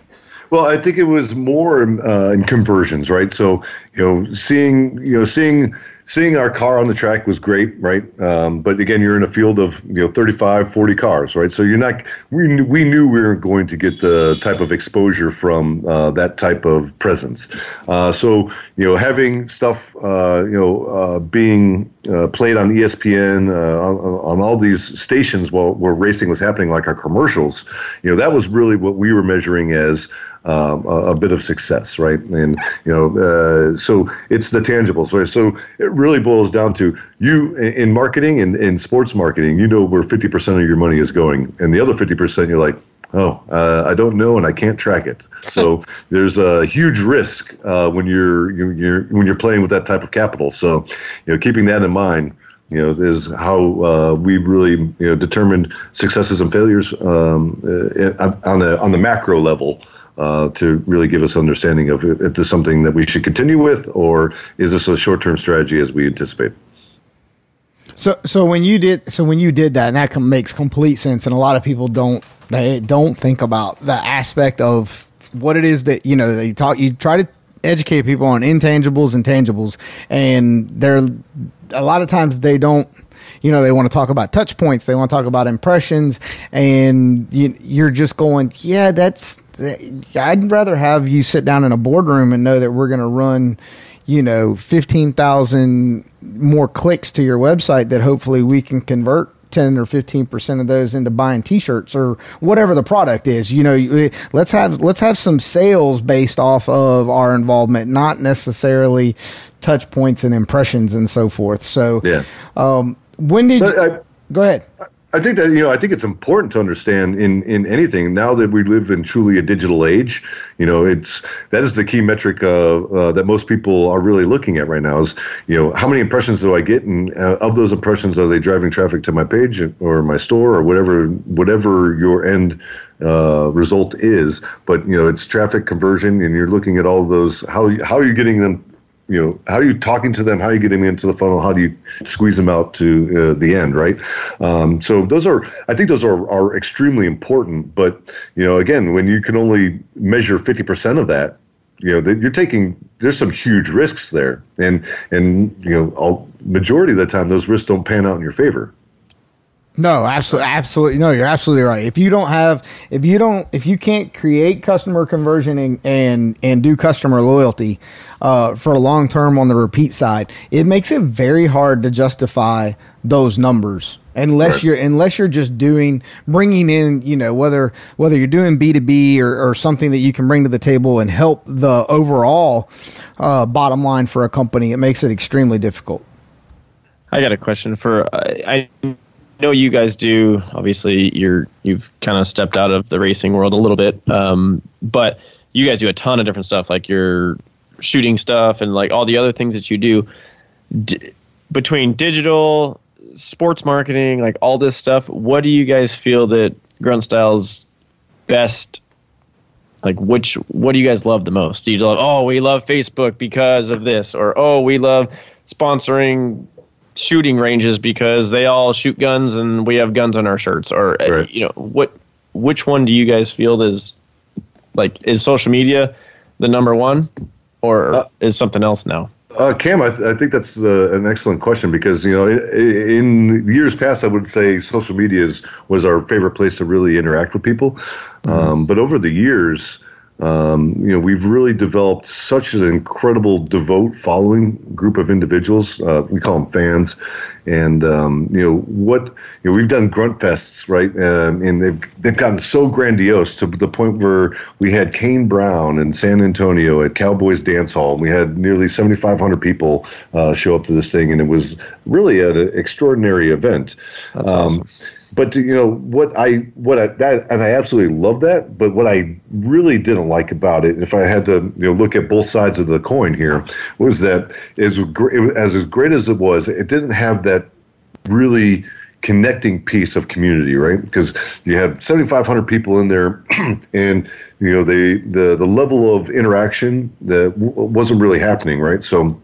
Well, I think it was more uh, in conversions, right? So you know, seeing you know seeing seeing our car on the track was great, right? Um, but again, you're in a field of you know 35, 40 cars, right? So you're not. We knew, we knew we weren't going to get the type of exposure from uh, that type of presence. Uh, so you know, having stuff uh, you know uh, being uh, played on ESPN uh, on, on all these stations while where racing was happening, like our commercials, you know, that was really what we were measuring as um, a, a bit of success, right? And you know, uh, so it's the tangibles, right? So it really boils down to you in, in marketing and in sports marketing. You know where fifty percent of your money is going, and the other fifty percent, you're like. Oh, uh, I don't know, and I can't track it. So [LAUGHS] there's a huge risk uh, when you're, you're you're when you're playing with that type of capital. So, you know, keeping that in mind, you know, is how uh, we really you know determined successes and failures um, uh, on the on the macro level uh, to really give us understanding of if, this is something that we should continue with, or is this a short term strategy as we anticipate. So, so when you did, so when you did that, and that makes complete sense, and a lot of people don't, they don't think about the aspect of what it is that you know they talk. You try to educate people on intangibles and tangibles, and they're a lot of times they don't. you know, they want to talk about touch points, they want to talk about impressions, and you, you're just going, yeah, that's. I'd rather have you sit down in a boardroom and know that we're going to run, you know, fifteen thousand more clicks to your website that hopefully we can convert 10 or 15% of those into buying t-shirts or whatever the product is you know let's have let's have some sales based off of our involvement not necessarily touch points and impressions and so forth so Yeah. um when did I, go ahead I think that you know I think it's important to understand in in anything now that we live in truly a digital age. You know, it's that is the key metric uh, uh, that most people are really looking at right now. Is you know how many impressions do I get, and uh, of those impressions are they driving traffic to my page or my store or whatever whatever your end uh, result is. But you know, it's traffic conversion, and you're looking at all those how how are you getting them you know how are you talking to them how are you getting them into the funnel how do you squeeze them out to uh, the end right um, so those are i think those are, are extremely important but you know again when you can only measure 50% of that you know that you're taking there's some huge risks there and and you know all, majority of the time those risks don't pan out in your favor No, absolutely, absolutely. No, you're absolutely right. If you don't have, if you don't, if you can't create customer conversion and and, and do customer loyalty uh, for a long term on the repeat side, it makes it very hard to justify those numbers unless Right. you're unless you're just doing bringing in you know whether whether you're doing b2b or, or something that you can bring to the table and help the overall uh, bottom line for a company it makes it extremely difficult I got a question for I, I know you guys do. Obviously, you're you've kind of stepped out of the racing world a little bit, um, but you guys do a ton of different stuff, like your shooting stuff and like all the other things that you do. D- between digital, sports marketing, like all this stuff, what do you guys feel that Grunt Style's best? Like which what do you guys love the most? Do you love oh we love Facebook because of this, or oh we love sponsoring shooting ranges because they all shoot guns and we have guns on our shirts or uh, Right. you know what which one do you guys feel is like is social media the number one or Uh, is something else now? Uh, Cam, I, th- I think that's uh, an excellent question because you know in, in years past I would say social media is, was our favorite place to really interact with people, um, but over the years, um, you know we've really developed such an incredible devote following group of individuals. Uh, we call them fans, and um, you know what you know we've done grunt fests right, um, and they've they've gotten so grandiose to the point where we had Kane Brown in San Antonio at Cowboys Dance Hall. and We had nearly 7,500 people uh, show up to this thing, and it was really an extraordinary event. That's awesome. But you know what I what I that and I absolutely love that. But what I really didn't like about it, if I had to you know look at both sides of the coin here, was that as as as great as it was, it didn't have that really connecting piece of community, right? Because you have 7,500 people in there, [CLEARS THROAT] and you know the the the level of interaction that w- wasn't really happening, right? So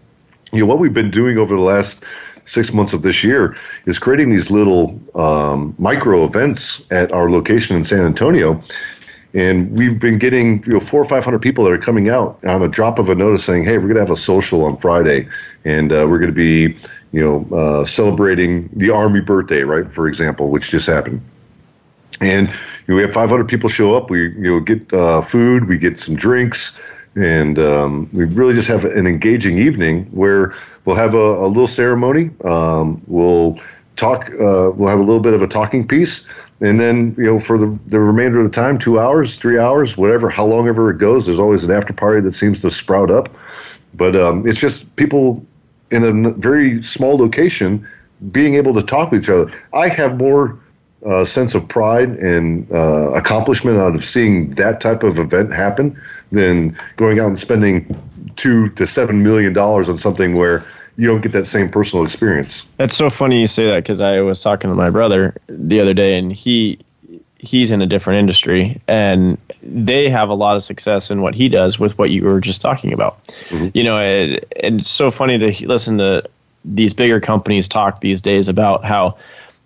you know what we've been doing over the last six months of this year is creating these little um, micro events at our location in San Antonio. And we've been getting you know four or five hundred people that are coming out on a drop of a notice saying, "Hey, we're going to have a social on Friday, and uh, we're going to be you know uh, celebrating the Army birthday, right? For example, which just happened." and you know, we have 500 people show up. We you know get uh, food, we get some drinks, and um, we really just have an engaging evening where we'll have a, a little ceremony. Um, we'll talk. Uh, we'll have a little bit of a talking piece, and then you know for the the remainder of the time, two hours, three hours, whatever, how long ever it goes. There's always an after party that seems to sprout up, but um, it's just people in a very small location being able to talk with each other. I have more uh, sense of pride and uh, accomplishment out of seeing that type of event happen than going out and spending two to seven million dollars on something where you don't get that same personal experience. That's so funny you say that because I was talking to my brother the other day, and he he's in a different industry, and they have a lot of success in what he does with what you were just talking about. Mm-hmm. You know, it, and it's so funny to listen to these bigger companies talk these days about how,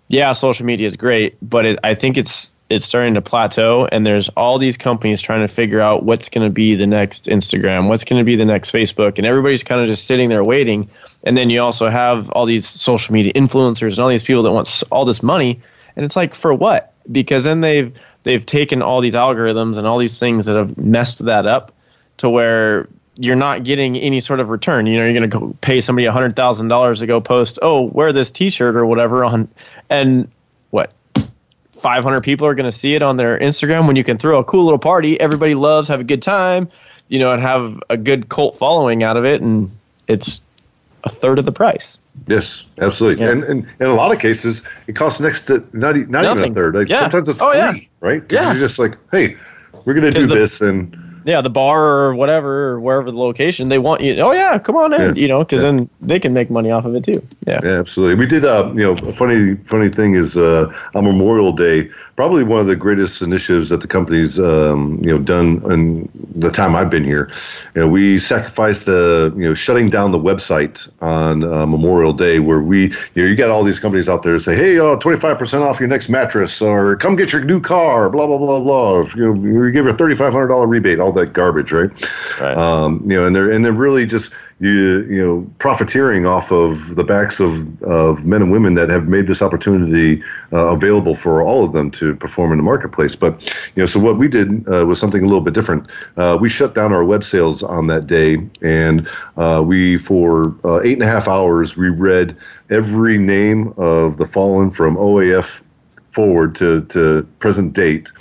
yeah, social media is great, but it, I think it's it's starting to plateau, and there's all these companies trying to figure out what's going to be the next Instagram, what's going to be the next Facebook, and everybody's kind of just sitting there waiting. And then you also have all these social media influencers and all these people that want all this money, and it's like for what? Because then they've they've taken all these algorithms and all these things that have messed that up to where you're not getting any sort of return. You know, you're going to pay somebody a hundred thousand dollars to go post, oh, wear this T-shirt or whatever on, and what, 500 people are going to see it on their Instagram when you can throw a cool little party. Everybody loves, have a good time, you know, and have a good cult following out of it, and it's a third of the price. Yes, absolutely. Yeah. And, and in a lot of cases, it costs next to not not even a third. Like Yeah. Sometimes it's Oh, free, yeah. right? Yeah. You're just like, hey, we're gonna do the- this, and Yeah, the bar or whatever, or wherever the location, they want you. Oh yeah, come on in, Yeah. you know, because Yeah. then they can make money off of it too. Yeah. Yeah, absolutely. We did. Uh, you know, a funny funny thing is uh, on Memorial Day, probably one of the greatest initiatives that the company's um, you know done in the time I've been here. You know, we sacrificed the you know shutting down the website on uh, Memorial Day, where we you know you got all these companies out there that say, hey, uh, twenty five percent off your next mattress, or come get your new car, blah blah blah blah. You know, we give you a thirty five hundred dollar rebate, all that garbage, right? Right. um, you know, and they're and they're really just you you know profiteering off of the backs of of men and women that have made this opportunity uh, available for all of them to perform in the marketplace. But you know, so what we did uh, was something a little bit different. Uh, we shut down our web sales on that day, and uh, we for uh, eight and a half hours we read every name of the fallen from OEF forward to to present date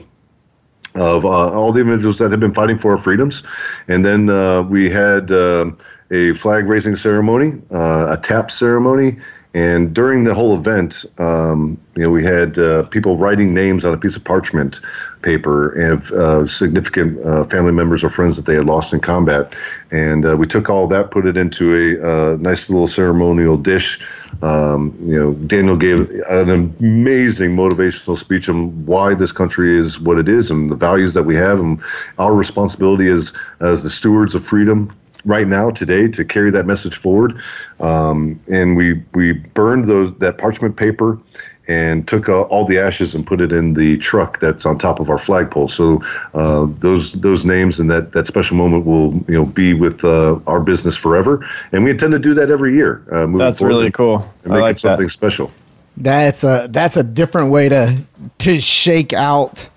of uh, all the individuals that have been fighting for our freedoms. And then uh, we had uh, a flag raising ceremony, uh, a tap ceremony. And during the whole event, um, you know, we had uh, people writing names on a piece of parchment paper of uh, significant uh, family members or friends that they had lost in combat. And uh, we took all that, put it into a uh, nice little ceremonial dish. Um, you know, Daniel gave an amazing motivational speech on why this country is what it is and the values that we have and our responsibility as as the stewards of freedom right now today to carry that message forward. Um, and we we burned those that parchment paper and took uh, all the ashes and put it in the truck that's on top of our flagpole. So uh, those those names and that, that special moment will you know be with uh, our business forever, and we intend to do that every year. Uh, moving That's forward really cool. And I make like it something that. special. That's a that's a different way to to shake out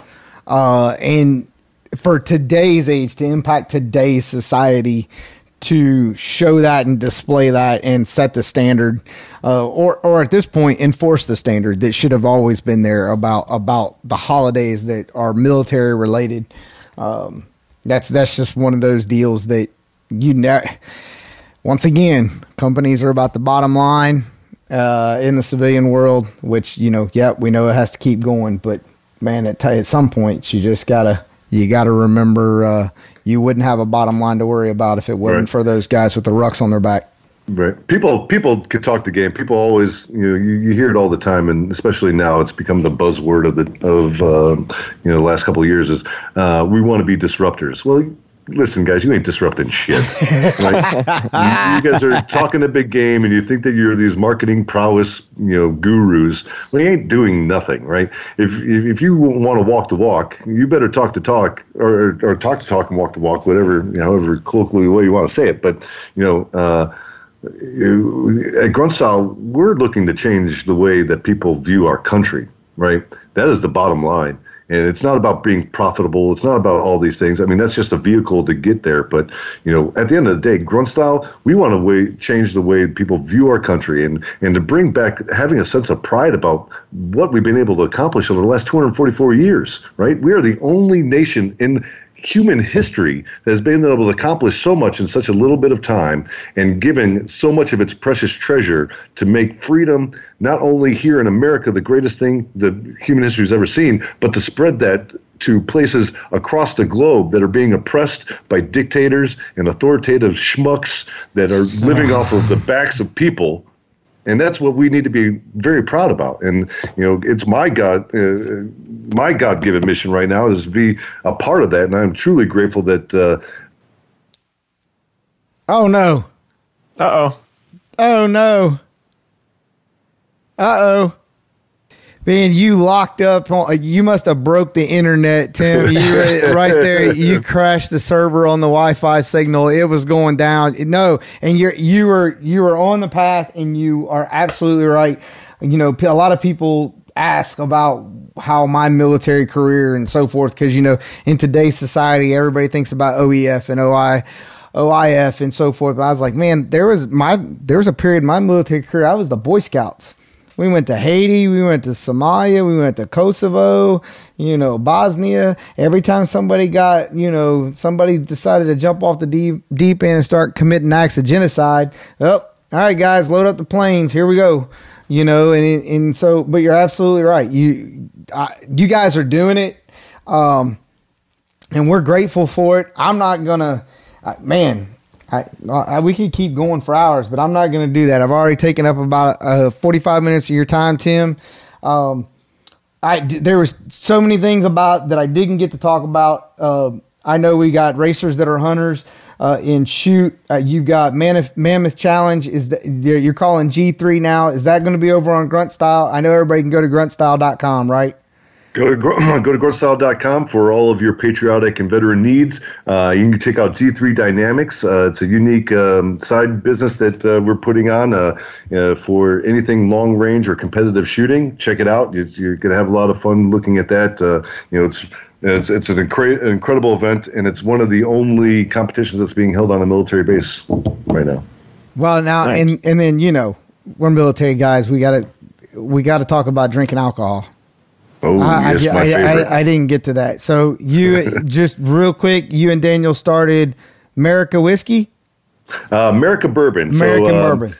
uh and for today's age to impact today's society to show that and display that and set the standard uh, or or at this point enforce the standard that should have always been there about about the holidays that are military related. Um, that's that's just one of those deals that you never once again, companies are about the bottom line uh, in the civilian world, which you know, yeah, we know it has to keep going, but man, at, at some point, you just gotta you gotta remember uh, you wouldn't have a bottom line to worry about if it wasn't Right. for those guys with the rucks on their back. Right. People people can talk the game. People always you know you, you hear it all the time, and especially now it's become the buzzword of the of um you know the last couple of years is uh, we want to be disruptors. Well. Listen, guys, you ain't disrupting shit. Right? you, guys are talking a big game, and you think that you're these marketing prowess, you know, gurus. Well, you ain't doing nothing, right? If if, if you want to walk the walk, you better talk the talk, or or talk the talk and walk the walk, whatever, you know, however colloquially way you want to say it. But you know, uh, at Grunt Style, we're looking to change the way that people view our country, right? That is the bottom line. And it's not about being profitable. It's not about all these things. I mean, that's just a vehicle to get there. But, you know, at the end of the day, Grunt Style, we want to way, change the way people view our country and, and to bring back having a sense of pride about what we've been able to accomplish over the last 244 years, right? We are the only nation in human history that has been able to accomplish so much in such a little bit of time and given so much of its precious treasure to make freedom not only here in America the greatest thing that human history has ever seen, but to spread that to places across the globe that are being oppressed by dictators and authoritative schmucks that are living [LAUGHS] off of the backs of people and that's what we need to be very proud about. And you know, it's my God, uh, my God-given mission right now is to be a part of that. And I'm truly grateful that. Uh, Oh no! Uh oh. Oh no! Uh oh! Man, you locked up. on- You must have broke the internet, Tim. You right there. You [LAUGHS] crashed the server on the Wi-Fi signal. It was going down. No, and you're you were you were on the path, and you are absolutely right. You know, a lot of people ask about how my military career and so forth because you know in today's society everybody thinks about OEF and OI OIF and so forth. But I was like, man, there was my there was a period in my military career I was the Boy Scouts. We went to Haiti, we went to Somalia, we went to Kosovo, you know, Bosnia. Every time somebody got, you know, somebody decided to jump off the deep deep end and start committing acts of genocide. Oh, all right, guys, load up the planes. Here we go. You know, and and so, but you're absolutely right. You I, you guys are doing it. Um, and we're grateful for it. I'm not gonna, man. I, I we could keep going for hours, but I'm not gonna do that. I've already taken up about uh, 45 minutes of your time, Tim. Um, I there was so many things about that I didn't get to talk about. Uh, I know we got racers that are hunters uh, in shoot. Uh, you've got Mammoth, Mammoth Challenge. Is that you're calling G3 now? Is that going to be over on Grunt Style? I know everybody can go to gruntstyle.com, right? Go to gr- [CLEARS THROAT] go to gruntstyle.com for all of your patriotic and veteran needs. Uh, you can check out G3 Dynamics. Uh, it's a unique um, side business that uh, we're putting on uh, uh, for anything long range or competitive shooting. Check it out. You, you're going to have a lot of fun looking at that. Uh, you know, it's it's, it's an incre- incredible event, and it's one of the only competitions that's being held on a military base right now. Well, now Nice. and and then you know we're military guys. We got to we got to talk about drinking alcohol. Oh, I, yes, I, my I, favorite. I, I didn't get to that. So you [LAUGHS] just real quick, you and Daniel started America Whiskey, uh, America Bourbon. American so, um, Bourbon.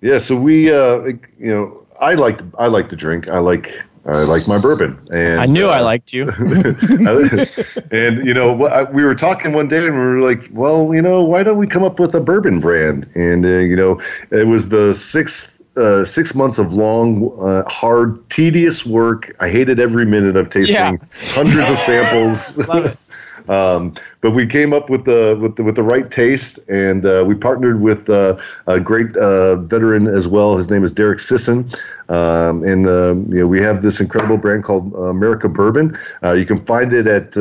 Yeah, so we, uh, you know, I like I like to drink. I like I like my bourbon, and I knew uh, I liked you. [LAUGHS] and you know, we were talking one day, and we were like, "Well, you know, why don't we come up with a bourbon brand?" And uh, you know, it was the sixth. Uh, six months of long, uh, hard, tedious work. I hated every minute of tasting Yeah. hundreds of samples. [LAUGHS] [LAUGHS] Um, but we came up with the with the with the right taste, and uh, we partnered with uh, a great uh, veteran as well. His name is Derek Sisson, um, and uh, you know we have this incredible brand called uh, Merica Bourbon. Uh, you can find it at.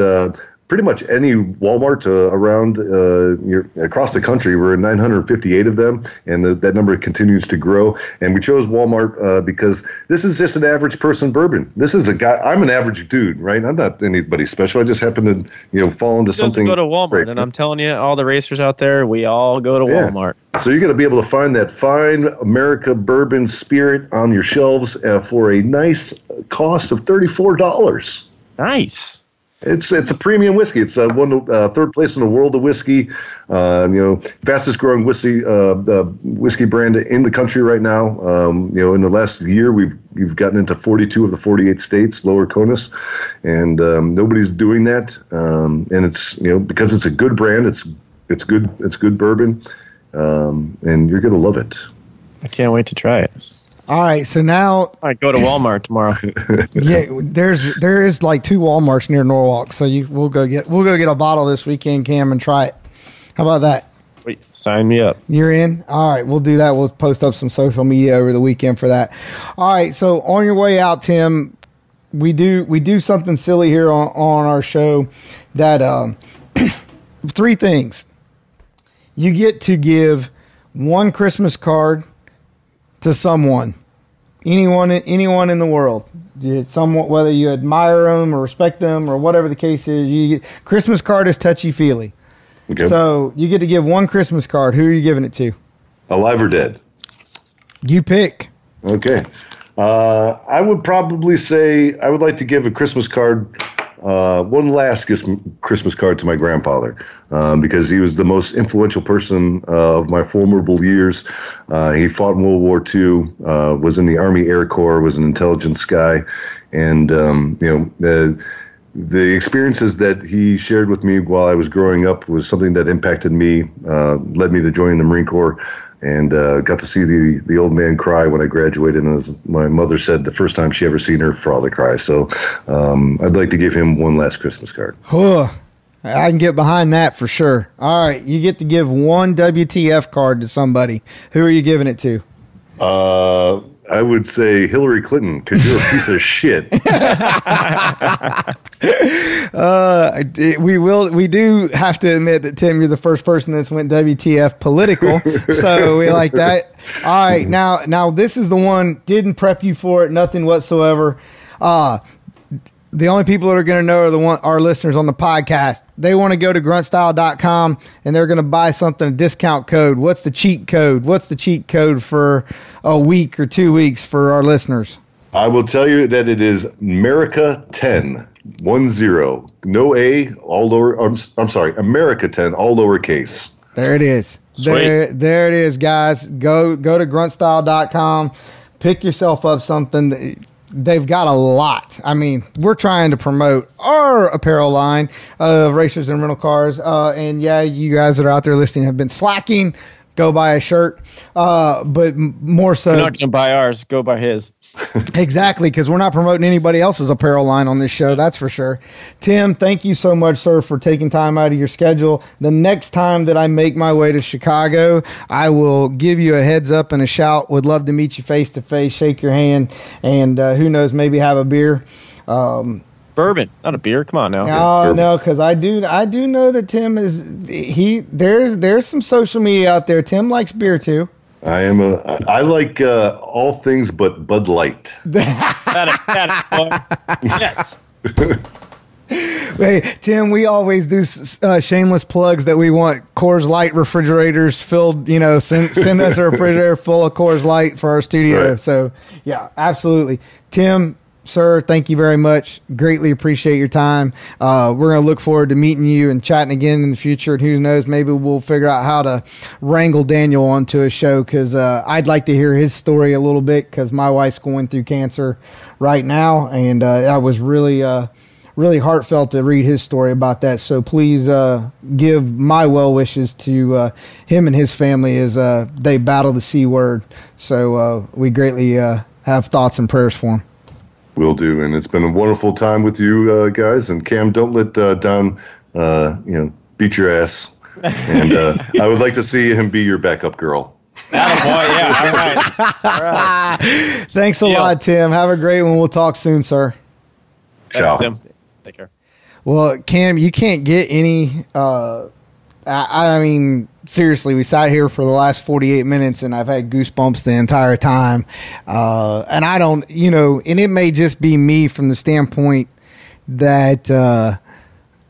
Pretty much any Walmart uh, around uh, your, across the country. We're in 958 of them, and the, that number continues to grow. And we chose Walmart uh, because this is just an average person bourbon. This is a guy. I'm an average dude, right? I'm not anybody special. I just happen to, you know, fall into something. go to Walmart, great. and I'm telling you, all the racers out there, we all go to Yeah. Walmart. So you're going to be able to find that fine Merica bourbon spirit on your shelves uh, for a nice cost of thirty-four dollars. Nice. It's it's a premium whiskey. It's uh, one uh, third place in the world of whiskey. Uh, you know, fastest growing whiskey uh, uh, whiskey brand in the country right now. Um, you know, in the last year, we've we've gotten into 42 of the 48 states, lower CONUS, and um, nobody's doing that. Um, and it's you know because it's a good brand. It's it's good it's good bourbon, um, and you're gonna love it. I can't wait to try it. All right, so now I go to Walmart tomorrow. [LAUGHS] yeah, there's there is like two WalMarts near Norwalk, so you we'll go get we'll go get a bottle this weekend, Cam, and try it. How about that? Wait, sign me up. You're in. All right, we'll do that. We'll post up some social media over the weekend for that. All right, so on your way out, Tim, we do we do something silly here on on our show that um, [CLEARS THROAT] three things. You get to give one Christmas card to someone, anyone anyone in the world. Someone whether you admire them or respect them or whatever the case is, you get, Christmas card is touchy feely. Okay. So you get to give one Christmas card. Who are you giving it to? Alive or dead? You pick. Okay. Uh, I would probably say I would like to give a Christmas card, uh, one last Christmas card to my grandfather, um, because he was the most influential person uh, of my formidable years. Uh, he fought in World War II, uh, was in the Army Air Corps, was an intelligence guy, and um, you know the the experiences that he shared with me while I was growing up was something that impacted me, uh, led me to joining the Marine Corps, and uh, got to see the, the old man cry when I graduated. And as my mother said, the first time she ever seen her father cry. So um, I'd like to give him one last Christmas card. Huh. I can get behind that for sure. All right, you get to give one WTF card to somebody. Who are you giving it to? Uh, I would say Hillary Clinton because you're a piece of shit. [LAUGHS] Did- we will. We do have to admit that Tim, you're the first person that's went WTF political, so we like that. All right, now now this is the one. Didn't prep you for it, nothing whatsoever. Uh the only people that are going to know are the one our listeners on the podcast. They want to go to gruntstyle.com and they're going to buy something a discount code. What's the cheat code? What's the cheat code for a week or 2 weeks for our listeners? I will tell you that it is Merica 10, one zero, no A, all lower. I'm, I'm sorry, Merica 10, all lowercase. There it is. Sweet. There, there it is, guys. Go go to gruntstyle.com. Pick yourself up something. They've got a lot. I mean, we're trying to promote our apparel line of racers and rental cars. Uh, and yeah, you guys that are out there listening have been slacking. Go buy a shirt. Uh, but more so, You're not to buy ours. Go buy his. [LAUGHS] Exactly, because we're not promoting anybody else's apparel line on this show, that's for sure. Tim, thank you so much, sir, for taking time out of your schedule. The next time that I make my way to Chicago, I will give you a heads up and a shout. Would love to meet you face to face, shake your hand, and uh, who knows, maybe have a beer. Um, Bourbon, not a beer. Come on now. Oh Bourbon. no, because I do I do know that Tim is he there's there's some social media out there. Tim likes beer too. I am a. I like uh, all things but Bud Light. That is- [LAUGHS] that is- yes. [LAUGHS] Hey, Tim, we always do uh, shameless plugs that we want Coors Light refrigerators filled. You know, send send us a [LAUGHS] refrigerator full of Coors Light for our studio. Right. So, yeah, absolutely. Tim, sir, thank you very much. Greatly appreciate your time. Uh, we're gonna look forward to meeting you and chatting again in the future. And who knows, maybe we'll figure out how to wrangle Daniel onto a show because uh, I'd like to hear his story a little bit because my wife's going through cancer right now, and uh, I was really. Uh, really heartfelt to read his story about that. So please uh, give my well wishes to uh, him and his family as they battle the C word. So we greatly have thoughts and prayers for him. Will do, and it's been a wonderful time with you uh, guys. And Cam, don't let uh, Don, uh, you know, beat your ass. And uh, [LAUGHS] I would like to see him be your backup girl. Attaboy, yeah. All right. All right. [LAUGHS] [LAUGHS] Thanks a Yeah. lot, Tim. Have a great one. We'll talk soon, sir. Ciao. Thanks, Tim. Take care. Well, Cam, you can't get any. I, I mean, seriously, we sat here for the last 48 minutes and I've had goosebumps the entire time. Uh, and I don't, you know, and it may just be me from the standpoint that uh,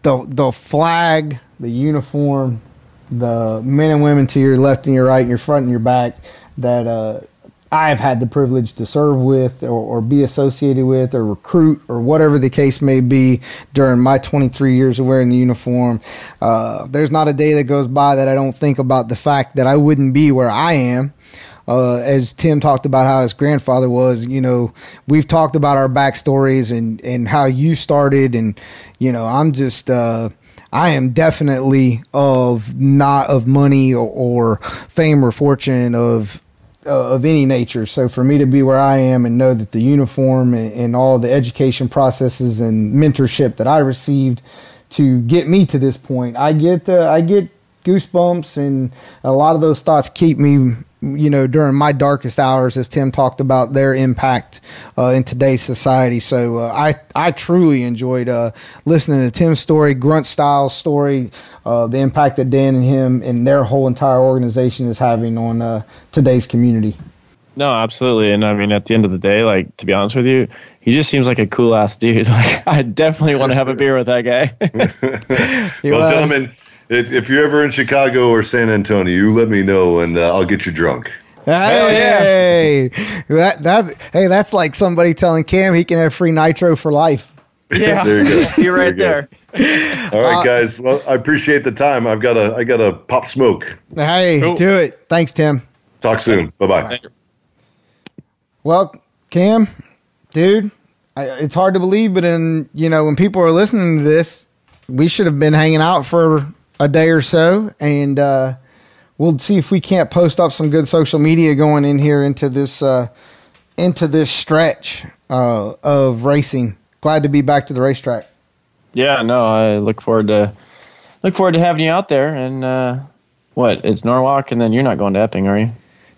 the the flag, the uniform, the men and women to your left and your right, and your front and your back that uh, I've had the privilege to serve with or, or be associated with or recruit or whatever the case may be during my 23 years of wearing the uniform. Uh, there's not a day that goes by that I don't think about the fact that I wouldn't be where I am. Uh, as Tim talked about how his grandfather was, you know, we've talked about our backstories and, and how you started. And, you know, I'm just, uh, I am definitely of not of money or, or fame or fortune of uh, of any nature. So for me to be where I am and know that the uniform and, and all the education processes and mentorship that I received to get me to this point, I get uh, I get goosebumps and a lot of those thoughts keep me you know during my darkest hours as tim talked about their impact uh, in today's society so uh, i i truly enjoyed uh, listening to tim's story grunt style story uh, the impact that dan and him and their whole entire organization is having on uh, today's community No, absolutely. And I mean, at the end of the day, like to be honest with you, he just seems like a cool ass dude. [LAUGHS] Like I definitely want to have a beer with that guy. [LAUGHS] [LAUGHS] Well, Well, gentlemen, if, if you're ever in Chicago or San Antonio, you let me know and uh, I'll get you drunk. Hey, that that hey, that's like somebody telling Cam he can have free nitro for life. yeah, [LAUGHS] there you go. [LAUGHS] You're right There there. All right, guys. Well, I appreciate the time. I've got a I got a pop smoke. Hey, Cool. do it. Thanks, Tim. Talk soon. Bye bye. Well, Cam, dude, I, it's hard to believe, but in you know when people are listening to this, we should have been hanging out for a day or so, and uh, we'll see if we can't post up some good social media going in here into this uh, into this stretch uh, of racing. Glad to be back to the racetrack. Yeah, no, I look forward to look forward to having you out there. And uh, what? It's Norwalk, and then you're not going to Epping, are you?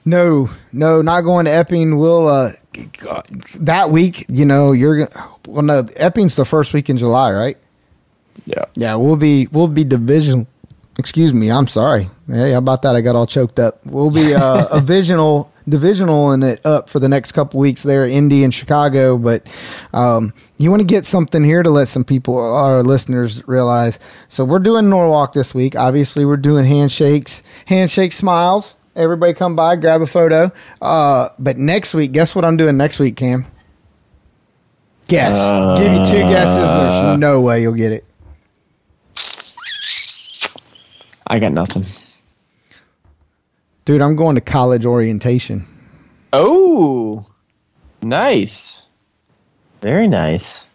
No, no, not going to Epping. We'll uh, that week. You know, you're gonna. Well, no, Epping's the first week in July, right? Yeah. Yeah, we'll be we'll be division. Excuse me, I'm sorry. Hey, how about that? I got all choked up. We'll be uh, a [LAUGHS] visional divisional and it up for the next couple weeks there, Indy and Chicago. But um, you want to get something here to let some people, our listeners, realize. So we're doing Norwalk this week. Obviously, we're doing handshakes, handshake smiles. Everybody come by, grab a photo. Uh, but next week, guess what I'm doing next week, Cam? Guess. Give you two guesses. There's no way you'll get it. I got nothing. Dude, I'm going to college orientation. Oh, nice. Very nice.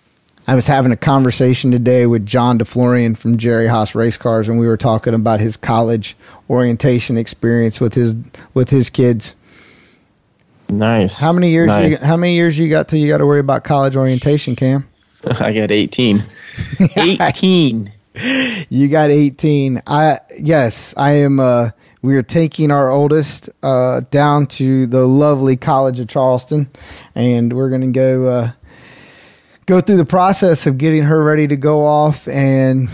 I was having a conversation today with John DeFlorian from Jerry Haas Race Cars, and we were talking about his college orientation experience with his with his kids. Nice. How many years? Nice. You, how many years you got till you got to worry about college orientation, Cam? [LAUGHS] I got 18. [LAUGHS] 18. [LAUGHS] You got 18. I yes, I am. Uh, we are taking our oldest uh, down to the lovely College of Charleston, and we're going to go uh, go through the process of getting her ready to go off and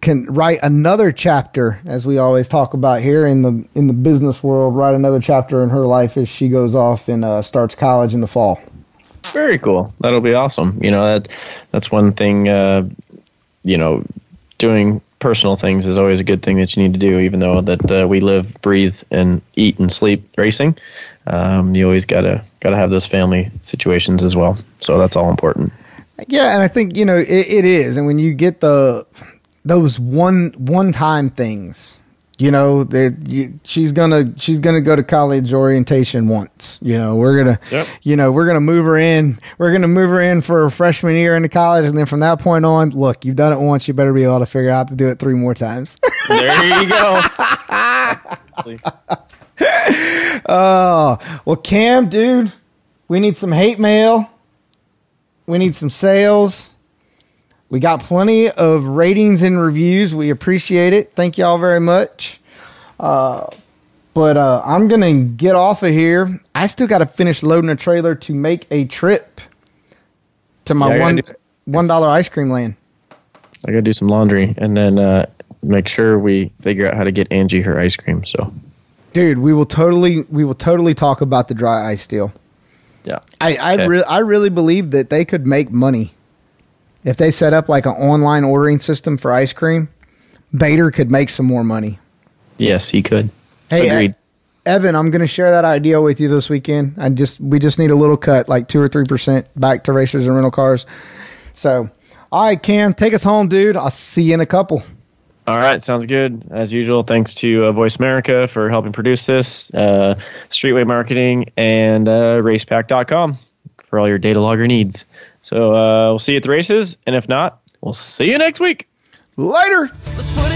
can write another chapter, as we always talk about here in the in the business world. Write another chapter in her life as she goes off and uh, starts college in the fall. Very cool. That'll be awesome. You know that that's one thing. Uh, you know, doing personal things is always a good thing that you need to do. Even though that uh, we live, breathe, and eat and sleep racing, um, you always gotta gotta have those family situations as well. So that's all important. Yeah, and I think you know it, it is, and when you get the those one one time things, you know that you, she's gonna she's gonna go to college orientation once. You know we're gonna Yep. you know we're gonna move her in. We're gonna move her in for her freshman year into college, and then from that point on, look, you've done it once, you better be able to figure out to do it three more times. [LAUGHS] There you go. oh well, Cam, dude, we need some hate mail. We need some sales. We got plenty of ratings and reviews. We appreciate it. Thank y'all very much. Uh, but uh, I'm gonna get off of here. I still got to finish loading a trailer to make a trip to my Yeah, one one dollar ice cream land. I gotta do some laundry and then uh, make sure we figure out how to get Angie her ice cream. So Dude, we will totally we will totally talk about the dry ice deal. yeah, I I, Okay. re- I really believe that they could make money if they set up like an online ordering system for ice cream. Bader could make some more money. yes, he could. Hey, Agreed. E- Evan, I'm going to share that idea with you this weekend. I just we just need a little cut, like two or three percent, back to racers and rental cars. So, all right, Cam, take us home, dude. I'll see you in a couple. All right, sounds good. As usual, thanks to uh, Voice America for helping produce this, uh, Streetway Marketing, and uh, Racepak.com for all your data logger needs. So uh, we'll see you at the races, and if not, we'll see you next week. Later. Let's put